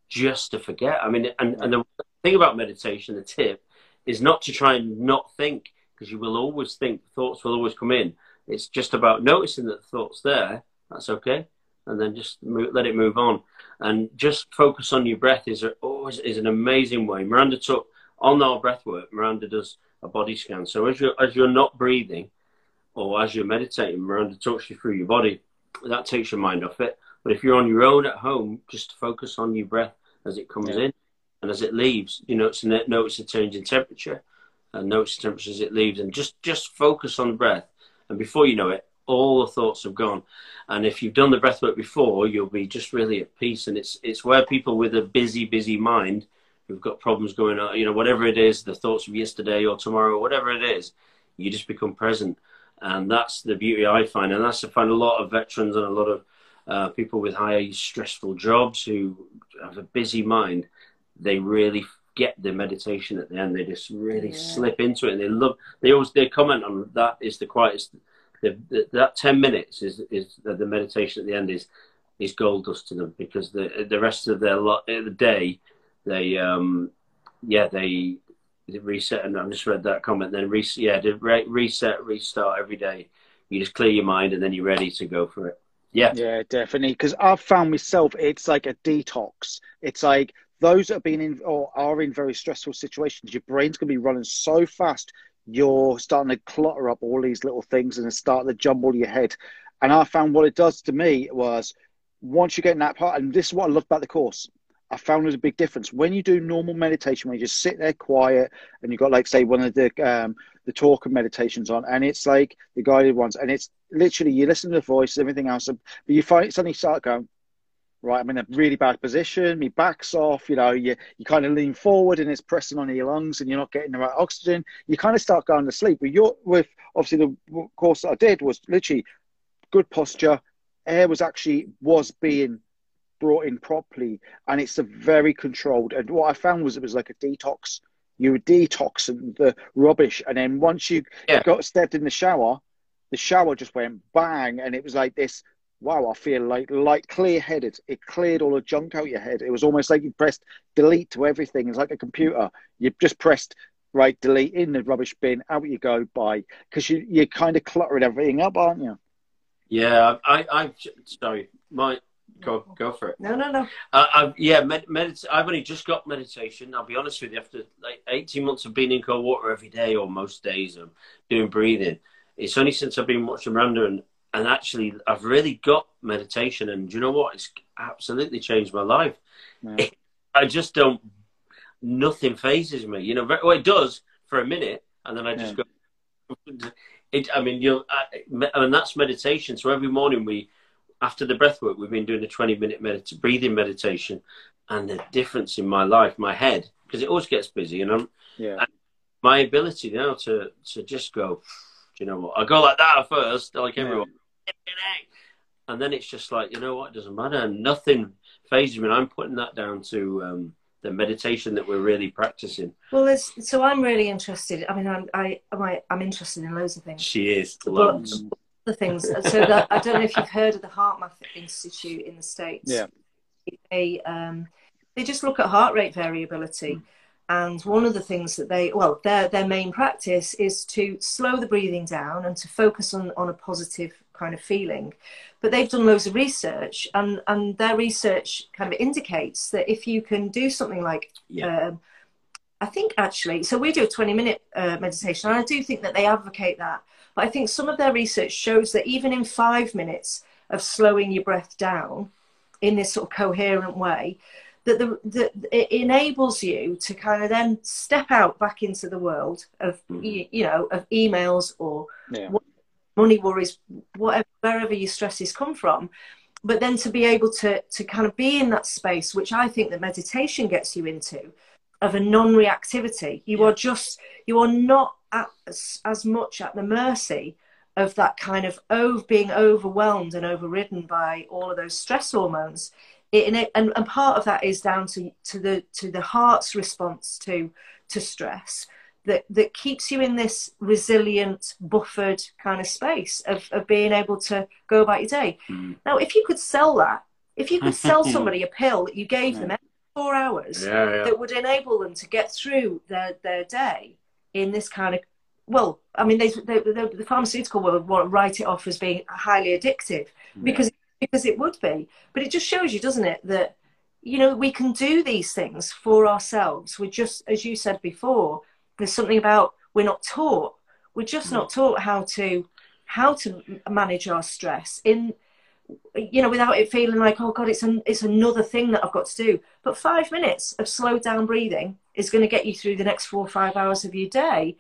just to forget. I mean, and, and the thing about meditation, the tip, is not to try and not think, because you will always think, thoughts will always come in. It's just about noticing that the thought's there. That's okay, and then just move, let it move on, and just focus on your breath. Is always is an amazing way. Miranda took on our breath work. Miranda does a body scan. So as you're as you're not breathing, or as you're meditating, Miranda talks you through your body. That takes your mind off it. But if you're on your own at home, just focus on your breath as it comes yeah. in and as it leaves. You know, it's a, notice a change in temperature and notice the temperature as it leaves, and just just focus on the breath. And before you know it, all the thoughts have gone. And if you've done the breath work before, you'll be just really at peace. And it's it's where people with a busy, busy mind who've got problems going on, you know, whatever it is, the thoughts of yesterday or tomorrow, whatever it is, you just become present and that's the beauty I find, and that's I find a lot of veterans and a lot of uh, people with high stressful jobs who have a busy mind. They really get the meditation at the end. They just really yeah. slip into it, and they love. They always they comment on that is the quietest. The, the, that ten minutes is is the meditation at the end is is gold dust to them because the the rest of their lot the day they um yeah they reset, and I just read that comment. Then reset, yeah, re- reset, restart every day. You just clear your mind, and then you're ready to go for it. Yeah, yeah, definitely. Because I've found myself, it's like a detox. It's like those that have been in or are in very stressful situations. Your brain's gonna be running so fast. You're starting to clutter up all these little things and start to jumble your head. And I found what it does to me was once you get in that part, and this is what I love about the course I found there's a big difference. When you do normal meditation, when you just sit there quiet and you've got like say one of the um, the talk and meditations on, and it's like the guided ones, and it's literally you listen to the voice, everything else, but you find suddenly start going, right, I'm in a really bad position, my back's off, you know, you you kind of lean forward and it's pressing on your lungs and you're not getting the right oxygen, you kind of start going to sleep. But you're with obviously the course that I did was literally good posture, air was actually was being brought in properly, and it's a very controlled. And what I found was it was like a detox. You were detoxing the rubbish, and then once you yeah. got stepped in the shower, the shower just went bang, and it was like this. Wow, I feel like like clear headed. It cleared all the junk out your head. It was almost like you pressed delete to everything. It's like a computer. You just pressed right delete in the rubbish bin. Out you go. Bye. Because you you're kind of cluttering everything up, aren't you? Yeah, I, I, sorry, my go go for it. No, no, no. Uh, I've, yeah, med- med- I've only just got meditation. I'll be honest with you. After like eighteen months of being in cold water every day or most days of doing breathing, it's only since I've been watching Miranda and and actually I've really got meditation. And do you know what? It's absolutely changed my life. Yeah. I just don't. Nothing fazes me. You know, well, it does for a minute, and then I just yeah. go. [LAUGHS] It, I mean, you know, and that's meditation. So every morning we after the breath work, we've been doing a 20 minute medit- breathing meditation, and the difference in my life, my head, because it always gets busy, and I'm, yeah. And my ability now to to just go, you know what? I go like that at first, like everyone, and then it's just like, you know what? It doesn't matter. And nothing fazes me. And I'm putting that down to. Um, the meditation that we're really practicing. Well, there's, so I'm really interested. I mean, I'm I, I I'm interested in loads of things. She is. Loads. But, the things. So that, I don't know if you've heard of the HeartMath Institute in the states. Yeah. They um, they just look at heart rate variability, and one of the things that they well their their main practice is to slow the breathing down and to focus on on a positive kind of feeling. But they've done loads of research, and and their research kind of indicates that if you can do something like yeah. Um, I think actually, so we do a 20 minute uh, meditation, and I do think that they advocate that. But I think some of their research shows that even in five minutes of slowing your breath down in this sort of coherent way, that, the, that it enables you to kind of then step out back into the world of mm-hmm. you, you, know of emails or yeah. money worries, whatever wherever your stresses come from. But then to be able to to kind of be in that space, which I think that meditation gets you into, of a non-reactivity. You yeah. are just you are not at, as, as much at the mercy of that kind of over, being overwhelmed and overridden by all of those stress hormones. It, and, and, and part of that is down to, to the to the heart's response to to stress that that keeps you in this resilient, buffered kind of space of, of being able to go about your day. Mm. Now, if you could sell that, if you could sell [LAUGHS] somebody a pill that you gave them four hours yeah, yeah. that would enable them to get through their, their day in this kind of well, I mean, they, they, they, the pharmaceutical world to write it off as being highly addictive yeah. because because it would be. But it just shows you, doesn't it, that you know we can do these things for ourselves. We're just, as you said before, there's something about we're not taught we're just mm. not taught how to how to manage our stress in you know without it feeling like oh god it's an, it's another thing that i've got to do but five minutes of slowed down breathing is going to get you through the next four or five hours of your day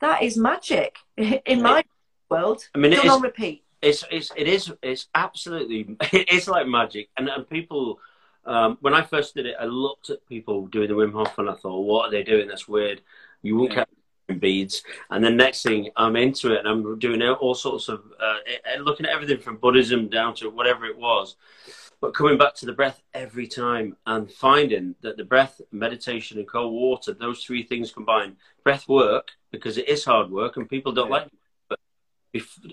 that is magic [LAUGHS] in my world i mean it's on repeat it's, it's it is it's absolutely [LAUGHS] it's like magic and, and people um, when I first did it, I looked at people doing the Wim Hof and I thought, what are they doing? That's weird. You won't yeah. catch beads. And then next thing, I'm into it and I'm doing all sorts of uh, looking at everything from Buddhism down to whatever it was. But coming back to the breath every time and finding that the breath, meditation, and cold water, those three things combined, breath work, because it is hard work and people don't yeah. like it, but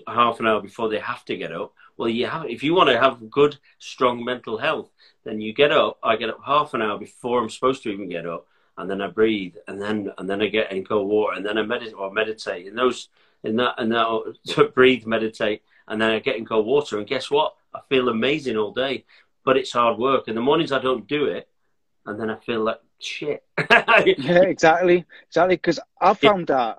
half an hour before they have to get up. Well, you have, if you want to have good, strong mental health, then you get up. I get up half an hour before I'm supposed to even get up and then I breathe, and then and then I get in cold water, and then I meditate or meditate. In those, in that, and that, [LAUGHS] to breathe, meditate, and then I get in cold water, and guess what? I feel amazing all day, but it's hard work. In the mornings, I don't do it, and then I feel like shit. [LAUGHS] yeah, exactly, exactly. Because I found that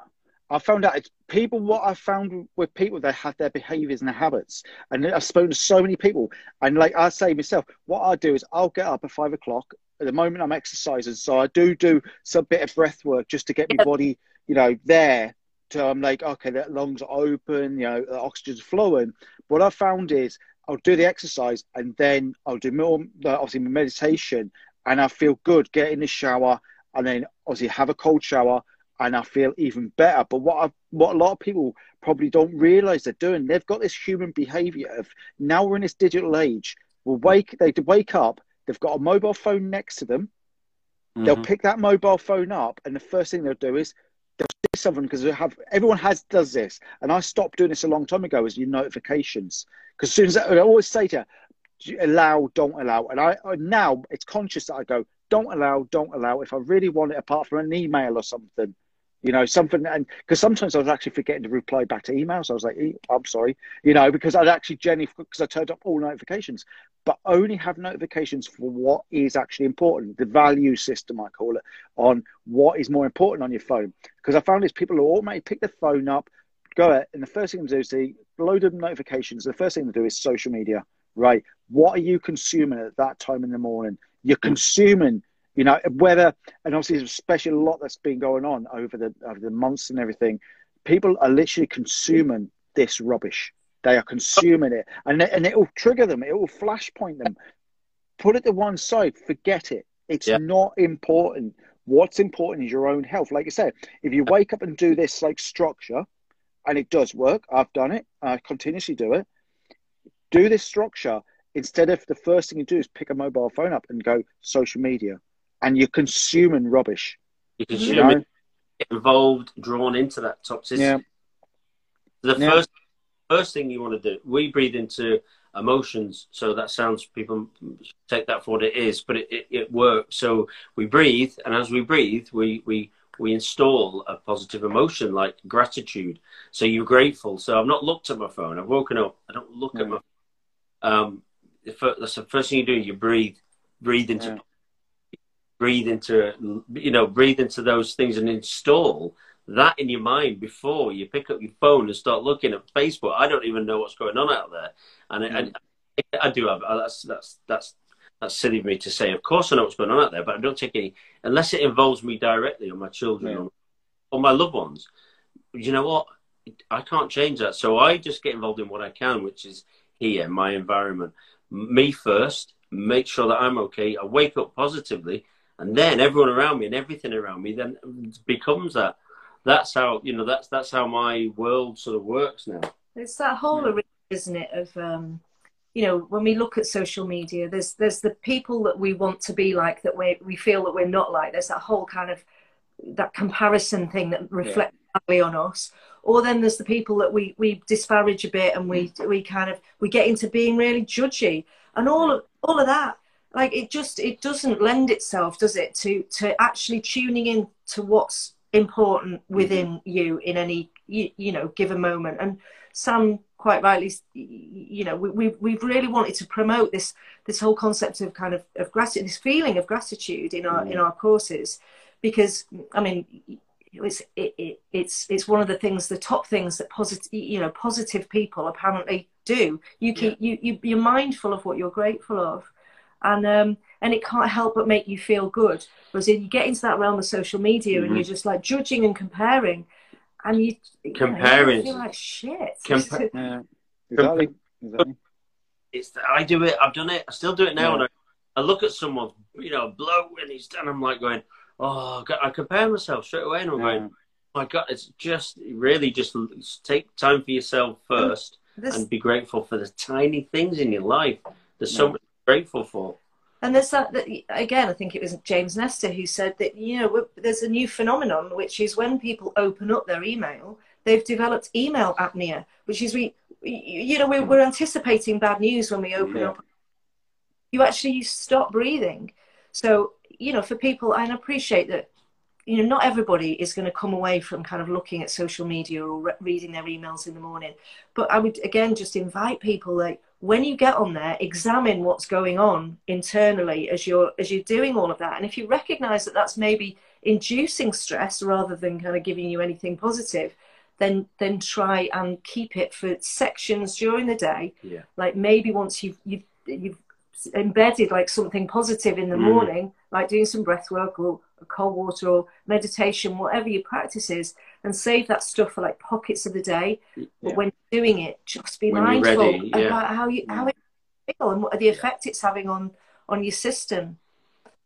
I found out it's people. What I found with people, they have their behaviours and their habits, and I've spoken to so many people. And like I say myself, what I do is I'll get up at five o'clock. At the moment, I'm exercising, so I do do some bit of breath work just to get my body, you know, there. So I'm like, okay, the lungs are open, you know, the oxygen's flowing. What I found is I'll do the exercise and then I'll do more, obviously, meditation, and I feel good. Get in the shower and then obviously have a cold shower and I feel even better. But what I, what a lot of people probably don't realize they're doing, they've got this human behavior of now we're in this digital age. We'll wake they wake up, they've got a mobile phone next to them. Mm-hmm. They'll pick that mobile phone up, and the first thing they'll do is they'll see something because they have everyone has does this, and I stopped doing this a long time ago. Is your notifications because as soon as I, I always say to allow, don't allow, and I now it's conscious that I go don't allow, don't allow. If I really want it, apart from an email or something, you know, something, and because sometimes I was actually forgetting to reply back to emails. I was like, I'm sorry, you know, because I'd actually generally, because I turned up all notifications, but only have notifications for what is actually important, the value system, I call it, on what is more important on your phone. Because I found is people who automatically pick the phone up, go it, and the first thing to do is see load of notifications. The first thing to do is social media, right? What are you consuming at that time in the morning? You're consuming you know whether and obviously especially a lot that's been going on over the over the months and everything. People are literally consuming this rubbish. They are consuming it and and it will trigger them. It will flashpoint them. Put it to one side. Forget it. It's yeah. not important. What's important is your own health. Like i said if you wake up and do this like structure and it does work i've done it i continuously do it do this structure. Instead of the first thing you do is pick a mobile phone up and go social media and you're consuming rubbish. You're consuming you know? involved, drawn into that toxicity. Yeah. The yeah. first first thing you want to do, we breathe into emotions. So that sounds people take that for what it is, but it, it, it works. So we breathe, and as we breathe, we we we install a positive emotion like gratitude. So you're grateful. So I've not looked at my phone. I've woken up. I don't look at my. Um, that's the first thing you do. You breathe, breathe into yeah breathe into you know breathe into those things and install that in your mind before you pick up your phone and start looking at Facebook. I don't even know what's going on out there, and mm. I, I, do have uh, that's that's that's that's silly of me to say. Of course, I know what's going on out there, but I don't take any unless it involves me directly or my children yeah. or, or my loved ones. You know what? I can't change that, so I just get involved in what I can, which is here, my environment, me first. Make sure that I'm okay. I wake up positively and then everyone around me and everything around me then becomes that. That's how you know. That's that's how my world sort of works now. It's that whole yeah. arena, isn't it? Of um, you know, when we look at social media, there's there's the people that we want to be like that we we feel that we're not like. There's that whole kind of that comparison thing that reflects yeah. badly on us or then there's the people that we we disparage a bit and we we kind of we get into being really judgy and all of all of that like it just it doesn't lend itself does it to to actually tuning in to what's important within mm-hmm. you in any you, you, know given moment and sam quite rightly you know we, we've, we've really wanted to promote this this whole concept of kind of, of gratitude this feeling of gratitude in our mm. in our courses because i mean it's it, it, it's it's one of the things the top things that positive you know positive people apparently do you keep yeah. you, you you're mindful of what you're grateful of and um and it can't help but make you feel good whereas if you get into that realm of social media mm-hmm. and you're just like judging and comparing and you comparing you feel like shit Compa- [LAUGHS] yeah, exactly. exactly. it's I do it I've done it I still do it now yeah. and I, I look at someone you know blow and he's done I'm like going oh, I compare myself straight away, and I'm yeah. going, oh my God, it's just really just take time for yourself first this... and be grateful for the tiny things in your life. There's yeah. so much grateful for. And there's that, that, again, I think it was James Nestor who said that, you know, there's a new phenomenon, which is when people open up their email, they've developed email apnea, which is we, you know, we're, we're anticipating bad news when we open yeah. up. You actually stop breathing. So you know, for people, I appreciate that, you know, not everybody is going to come away from kind of looking at social media or re- reading their emails in the morning. But I would, again, just invite people like, when you get on there, examine what's going on internally as you're as you're doing all of that. And if you recognise that that's maybe inducing stress rather than kind of giving you anything positive, then then try and keep it for sections during the day. Yeah. Like maybe once you've you've you've embedded like something positive in the mm. morning, like doing some breath work or cold water or meditation, whatever your practice is, and save that stuff for like pockets of the day. Yeah. But when you're doing it, just be when mindful ready, yeah. about how you how it feel and what the effect it's having on on your system.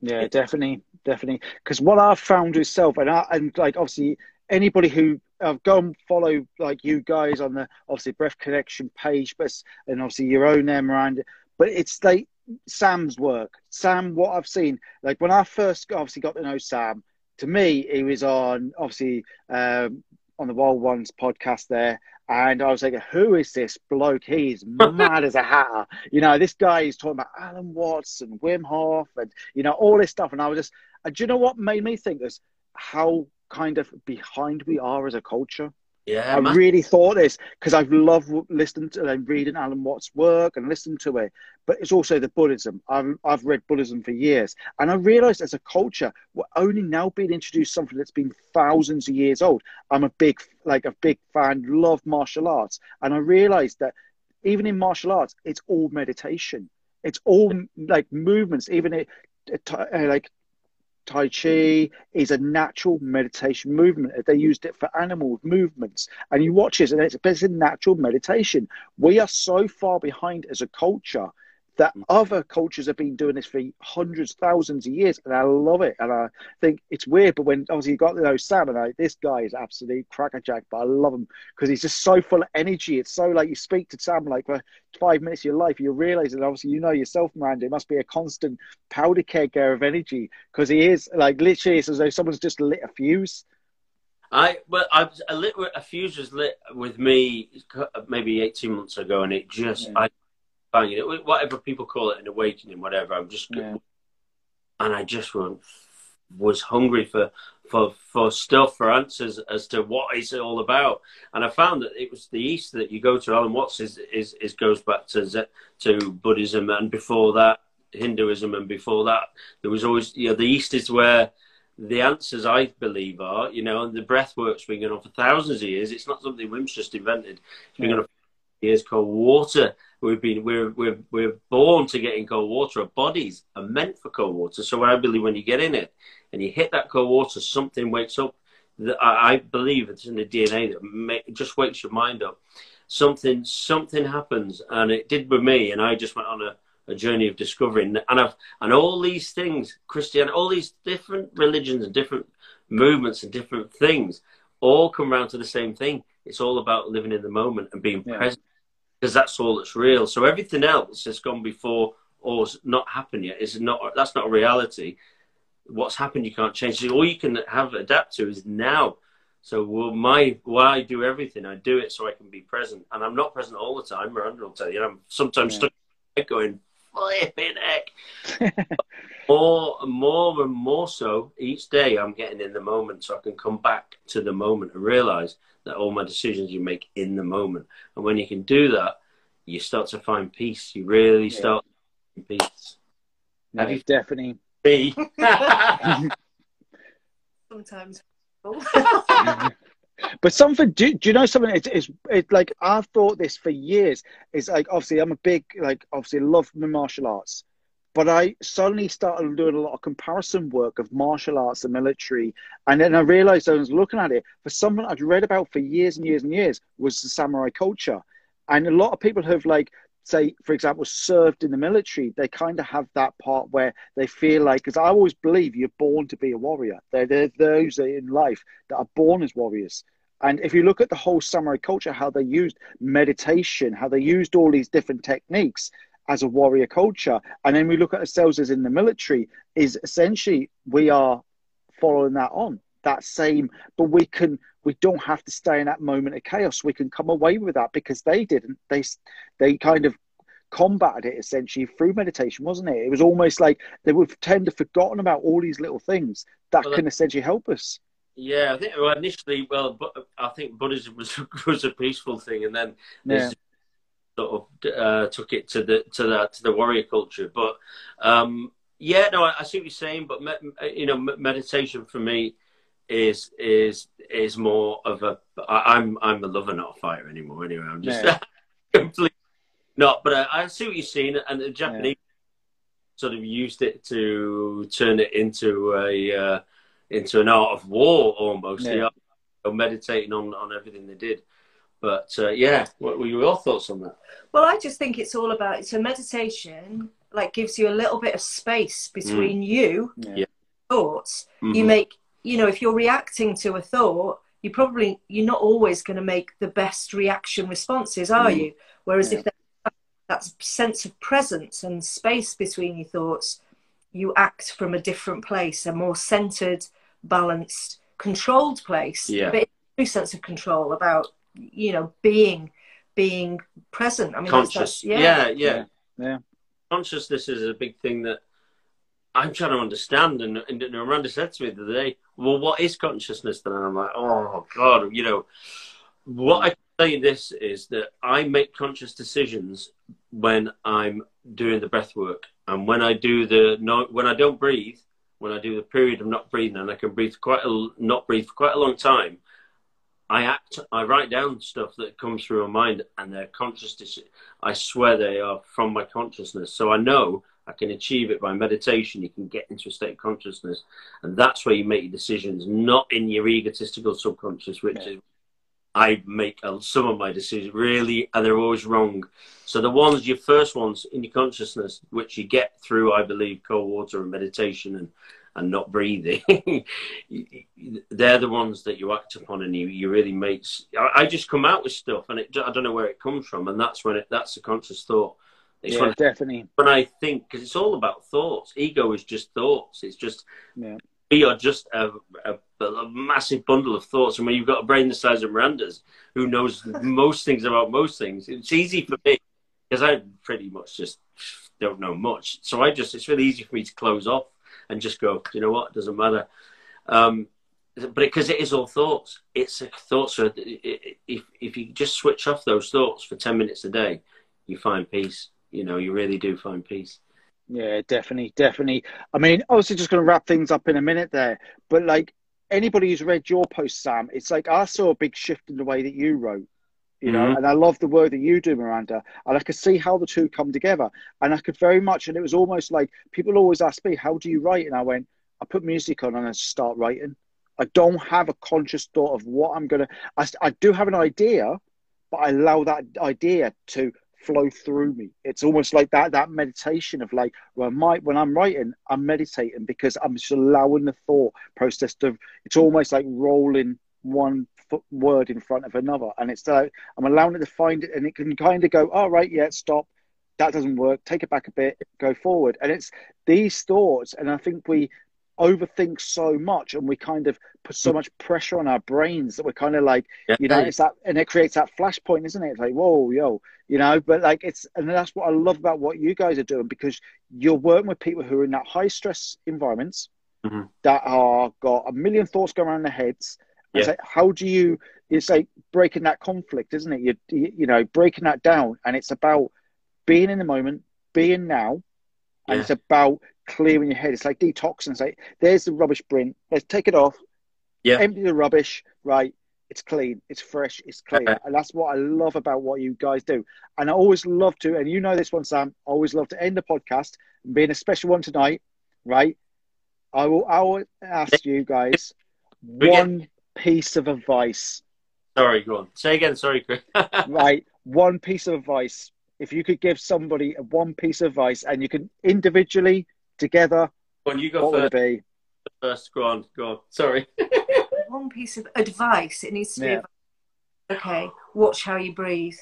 Yeah, definitely, definitely. Because what I've found yourself, and I, and like obviously anybody who uh, I've gone follow like you guys on the obviously Breath Connection page, but and obviously your own there, Miranda. But it's like Sam's work. Sam, what I've seen, like when I first obviously got to know Sam, to me, he was on obviously um, on the Wild Ones podcast there, and I was like, "Who is this bloke? He's [LAUGHS] mad as a hatter." You know, this guy is talking about Alan Watts and Wim Hof, and you know all this stuff. And I was just, and do you know what made me think this? How kind of behind we are as a culture. Yeah, I man. really thought this because I've loved listening to and reading Alan Watts' work and listening to it. But it's also the Buddhism. I've I've read Buddhism for years, and I realised as a culture we're only now being introduced something that's been thousands of years old. I'm a big like a big fan, love martial arts, and I realised that even in martial arts, it's all meditation. It's all like movements, even it, uh, like Tai Chi is a natural meditation movement. They used it for animal movements. And you watch it, and it's, it's a natural meditation. We are so far behind as a culture that mm. other cultures have been doing this for hundreds, thousands of years, and I love it. And I think it's weird, but when obviously you got to know Sam, and I, this guy is absolutely crackerjack, but I love him because he's just so full of energy. It's so like you speak to Sam like for five minutes of your life, you realize that obviously you know yourself, Miranda, it must be a constant powder keg of energy because he is like literally it's as though someone's just lit a fuse. I well, I was a lit a fuse was lit with me uh, maybe eighteen months ago, and it just yeah. I banging it, whatever people call it, an awakening, whatever. I'm just, yeah. and I just was hungry for for for stuff, for answers as to what it's all about. And I found that it was the East that you go to. Alan Watts is is, is goes back to to Buddhism, and before that Hinduism, and before that there was always you know the East is where the answers I believe are, you know, and the breath work's been going on for thousands of years. It's not something Wim's just invented. It's been yeah. going on for years called water We've been we're we're we're born to get in cold water. Our bodies are meant for cold water. So I believe when you get in it and you hit that cold water, something wakes up. That I, believe it's in the DNA that may, just wakes your mind up. Something something happens, and it did with me. And I just went on a, a journey of discovering. And I've and all these things, Christian, all these different religions and different movements and different things, all come around to the same thing. It's all about living in the moment and being yeah. present because that's all that's real. So everything else that's gone before or has not happened yet is not that's not a reality. what's happened you can't change. So all you can have adapt to is now. So well, my why I do everything, I do it so I can be present, and I'm not present all the time. Miranda will tell you, I'm sometimes yeah. stuck going flipping heck. [LAUGHS] more, and more and more so each day, I'm getting in the moment, so I can come back to the moment and realize that all my decisions you make in the moment. And when you can do that, you start to find peace. You really yeah. start peace. No, Have you definitely me? [LAUGHS] Sometimes. [LAUGHS] but something do, do you know something it's, it's, it's like i've thought this for years it's like obviously i'm a big like obviously love martial arts but i suddenly started doing a lot of comparison work of martial arts and military and then i realized i was looking at it for something i'd read about for years and years and years was the samurai culture and a lot of people have like say, for example, served in the military, they kind of have that part where they feel like, because I always believe you're born to be a warrior. They're, they're those in life that are born as warriors. And if you look at the whole samurai culture, how they used meditation, how they used all these different techniques as a warrior culture, and then we look at ourselves as in the military, is essentially we are following that on that same, but we can we don't have to stay in that moment of chaos. We can come away with that because they didn't. They they kind of combated it essentially through meditation, wasn't it? It was almost like they would tend to forgotten about all these little things that well, can essentially help us. Yeah, I think well, initially, well, I think Buddhism was [LAUGHS] was a peaceful thing, and then yeah. Sort of uh, took it to the to the to the warrior culture. But um, yeah, no, I, I, see what you're saying. But me, you know, meditation for me is is is more of a. I, I'm I'm a lover, not a fighter anymore. Anyway, I'm just yeah. [LAUGHS] completely not. But I, I, see what you're saying, and the Japanese yeah. sort of used it to turn it into a uh, into an art of war almost. Yeah. They are meditating on on everything they did. But uh, yeah, what were your thoughts on that? Well, I just think it's all about so meditation like gives you a little bit of space between mm. you yeah. thoughts. Mm-hmm. You make you know, if you're reacting to a thought, you probably you're not always going to make the best reaction responses, are mm. you? Whereas yeah. if there's that sense of presence and space between your thoughts, you act from a different place, a more centered, balanced, controlled place. Yeah. But a sense of control about you know being being present. I mean, conscious. That's, yeah. yeah, yeah, yeah. Consciousness is a big thing that I'm trying to understand. And, and and Miranda said to me the other day, well, what is consciousness then? And I'm like, oh, God, you know, what I can tell you this is that I make conscious decisions when I'm doing the breath work. And when I do the, no, when I don't breathe, when I do the period of not breathing and I can breathe quite a, not breathe for quite a long time, I act, I write down stuff that comes through my mind and they're conscious. I swear they are from my consciousness. So I know I can achieve it by meditation. You can get into a state of consciousness, and that's where you make your decisions, not in your egotistical subconscious, which yeah. is I make some of my decisions really, and they're always wrong. So the ones, your first ones in your consciousness, which you get through, I believe, cold water and meditation and and not breathing, [LAUGHS] they're the ones that you act upon, and you, you really make. I, I just come out with stuff, and it, I don't know where it comes from, and that's when it that's a conscious thought. It's yeah, when, definitely. When I think, because it's all about thoughts. Ego is just thoughts. It's just yeah. we are just a, a, a, massive bundle of thoughts. And when you've got a brain the size of Miranda's, who knows [LAUGHS] most things about most things, it's easy for me because I pretty much just don't know much. So I just it's really easy for me to close off and just go. You know what? It doesn't matter. Um, but because it, is all thoughts, it's a thought. So if if you just switch off those thoughts for ten minutes a day, you find peace you know, you really do find peace. Yeah, definitely, definitely. I mean, obviously, just going to wrap things up in a minute there, but like anybody who's read your post, Sam, it's like I saw a big shift in the way that you wrote, you know, mm-hmm. and I love the work that you do, Miranda, and I could see how the two come together, and I could very much, and it was almost like people always ask me, "How do you write?" And I went, "I put music on and I start writing." I don't have a conscious thought of what I'm gonna. I, I do have an idea, but I allow that idea to flow through me. It's almost like that that meditation of like, well, my, when I'm writing, I'm meditating because I'm just allowing the thought process to. It's almost like rolling one word in front of another, and it's like I'm allowing it to find it, and it can kind of go, all oh, right, yeah, stop. That doesn't work. Take it back a bit. Go forward, and it's these thoughts, and I think we overthink so much and we kind of put so much pressure on our brains that we're kind of like Yeah. you know it's that and it creates that flashpoint isn't it it's like whoa yo you know but like it's and that's what i love about what you guys are doing because you're working with people who are in that high stress environments Mhm. that are got a million thoughts going around their heads and it's like how do you it's like breaking that conflict isn't it you you you know breaking that down and it's about being in the moment being now and Yeah. it's about clearing your head. It's like detoxing. It's like there's the rubbish bin. Let's take it off. Yeah. Empty the rubbish. Right. It's clean. It's fresh. It's clear. Okay. Uh-uh. And that's what I love about what you guys do. And I always love to, and you know this one, Sam. I always love to end the podcast being a special one tonight. Right. I will. I will ask you guys one piece of advice. Sorry, go on. Say again. Sorry, Chris. [LAUGHS] right one piece of advice if you could give somebody one piece of advice and you can individually together Go on, you go what would it first. be first. Go on. Go on. Sorry. [LAUGHS] One piece of advice. It needs to Yeah. be okay. Watch how you breathe.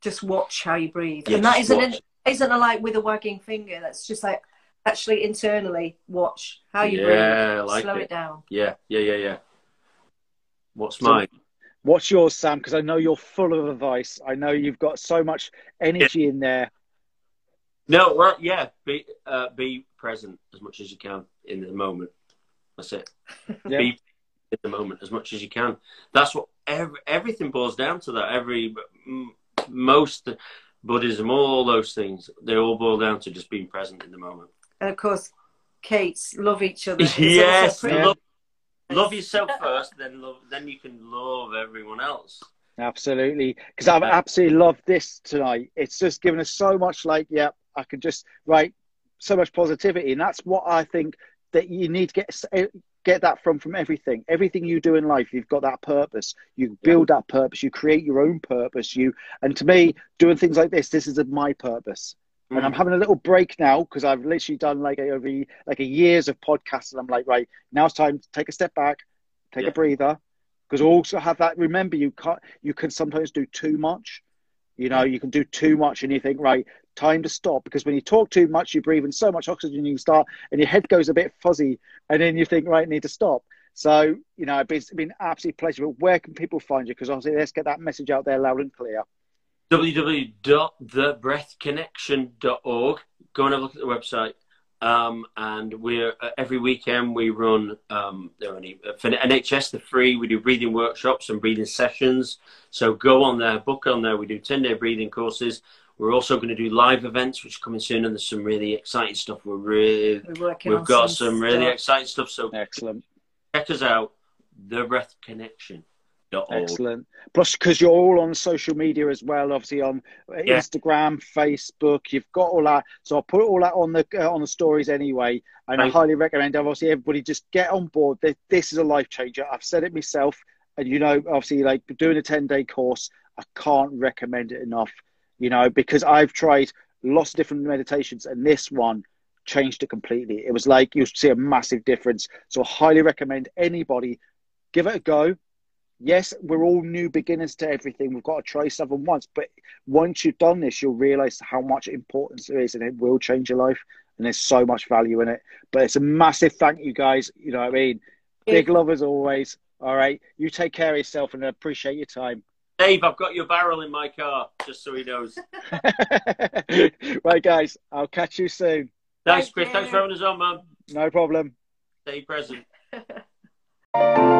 Just watch how you breathe, Yeah, and that just isn't watch. isn't a like with a wagging finger. That's just like actually internally watch how you Yeah, breathe. like Slow it. it down. Yeah, yeah, yeah, yeah. What's So- mine? what's yours sam because i know you're full of advice i know you've got so much energy in there No, well, yeah. Be uh, be present as much as you can in the moment. That's it. [LAUGHS] Yeah. Be in the moment as much as you can. That's what every, everything boils down to. That every most Buddhism, all those things, they all boil down to just being present in the moment. And of course, Kate's love each other. [LAUGHS] is yes, pretty- love, love yourself first, then love, then you can love everyone else. absolutely. Because i've absolutely loved this tonight. It's just given us so much like yeah i can just right so much positivity. And that's what i think that you need to get eh, get that from from everything. Everything you do in life you've got that purpose. You build that purpose. You create your own purpose. You and to me doing things like this this is my purpose and I'm having a little break now because I've literally done like a, over like a years of podcasts, and I'm like, right now it's time to take a step back, take Yeah. a breather, because also have that. Remember, you can't, you can sometimes do too much. You know, you can do too much, and you think, right, time to stop. Because when you talk too much, you breathe in so much oxygen, you start, and your head goes a bit fuzzy, and then you think, right, need to stop. So, you know, it's been an absolute pleasure. But where can people find you? Because obviously, let's get that message out there loud and clear. www.thebreathconnection.org. Go and have a look at the website. Um, and we're uh, every weekend we run um, they're only uh, for NHS they're free. We do breathing workshops and breathing sessions. So go on there, book on there. We do ten day breathing courses. We're also going to do live events, which are coming soon, and there's some really exciting stuff. We're really We're working we've on got some really stuff. exciting stuff. So Excellent. check us out, thebreathconnection.org. Excellent. Plus, because you're all on social media as well, obviously on Yeah. Instagram, Facebook, you've got all that. So I'll put all that on the uh, on the stories anyway. And I highly recommend, obviously, everybody just get on board. This, this is a life changer. I've said it myself, and you know, obviously, like doing a ten day course, I can't recommend it enough. You know, because I've tried lots of different meditations, and this one changed it completely. It was like you see a massive difference. So I highly recommend anybody give it a go yes, we're all new beginners to everything. We've got to try something once, but once you've done this, you'll realize how much importance there is, and it will change your life. And there's so much value in it. But it's a massive thank you, guys. You know what I mean? Big love as always. All right, you take care of yourself, and I appreciate your time. Dave, I've got your barrel in my car, just so he knows. [LAUGHS] [LAUGHS] right, guys. I'll catch you soon. Thanks, Chris. Thanks for having us on, man. No problem. Stay present. [LAUGHS]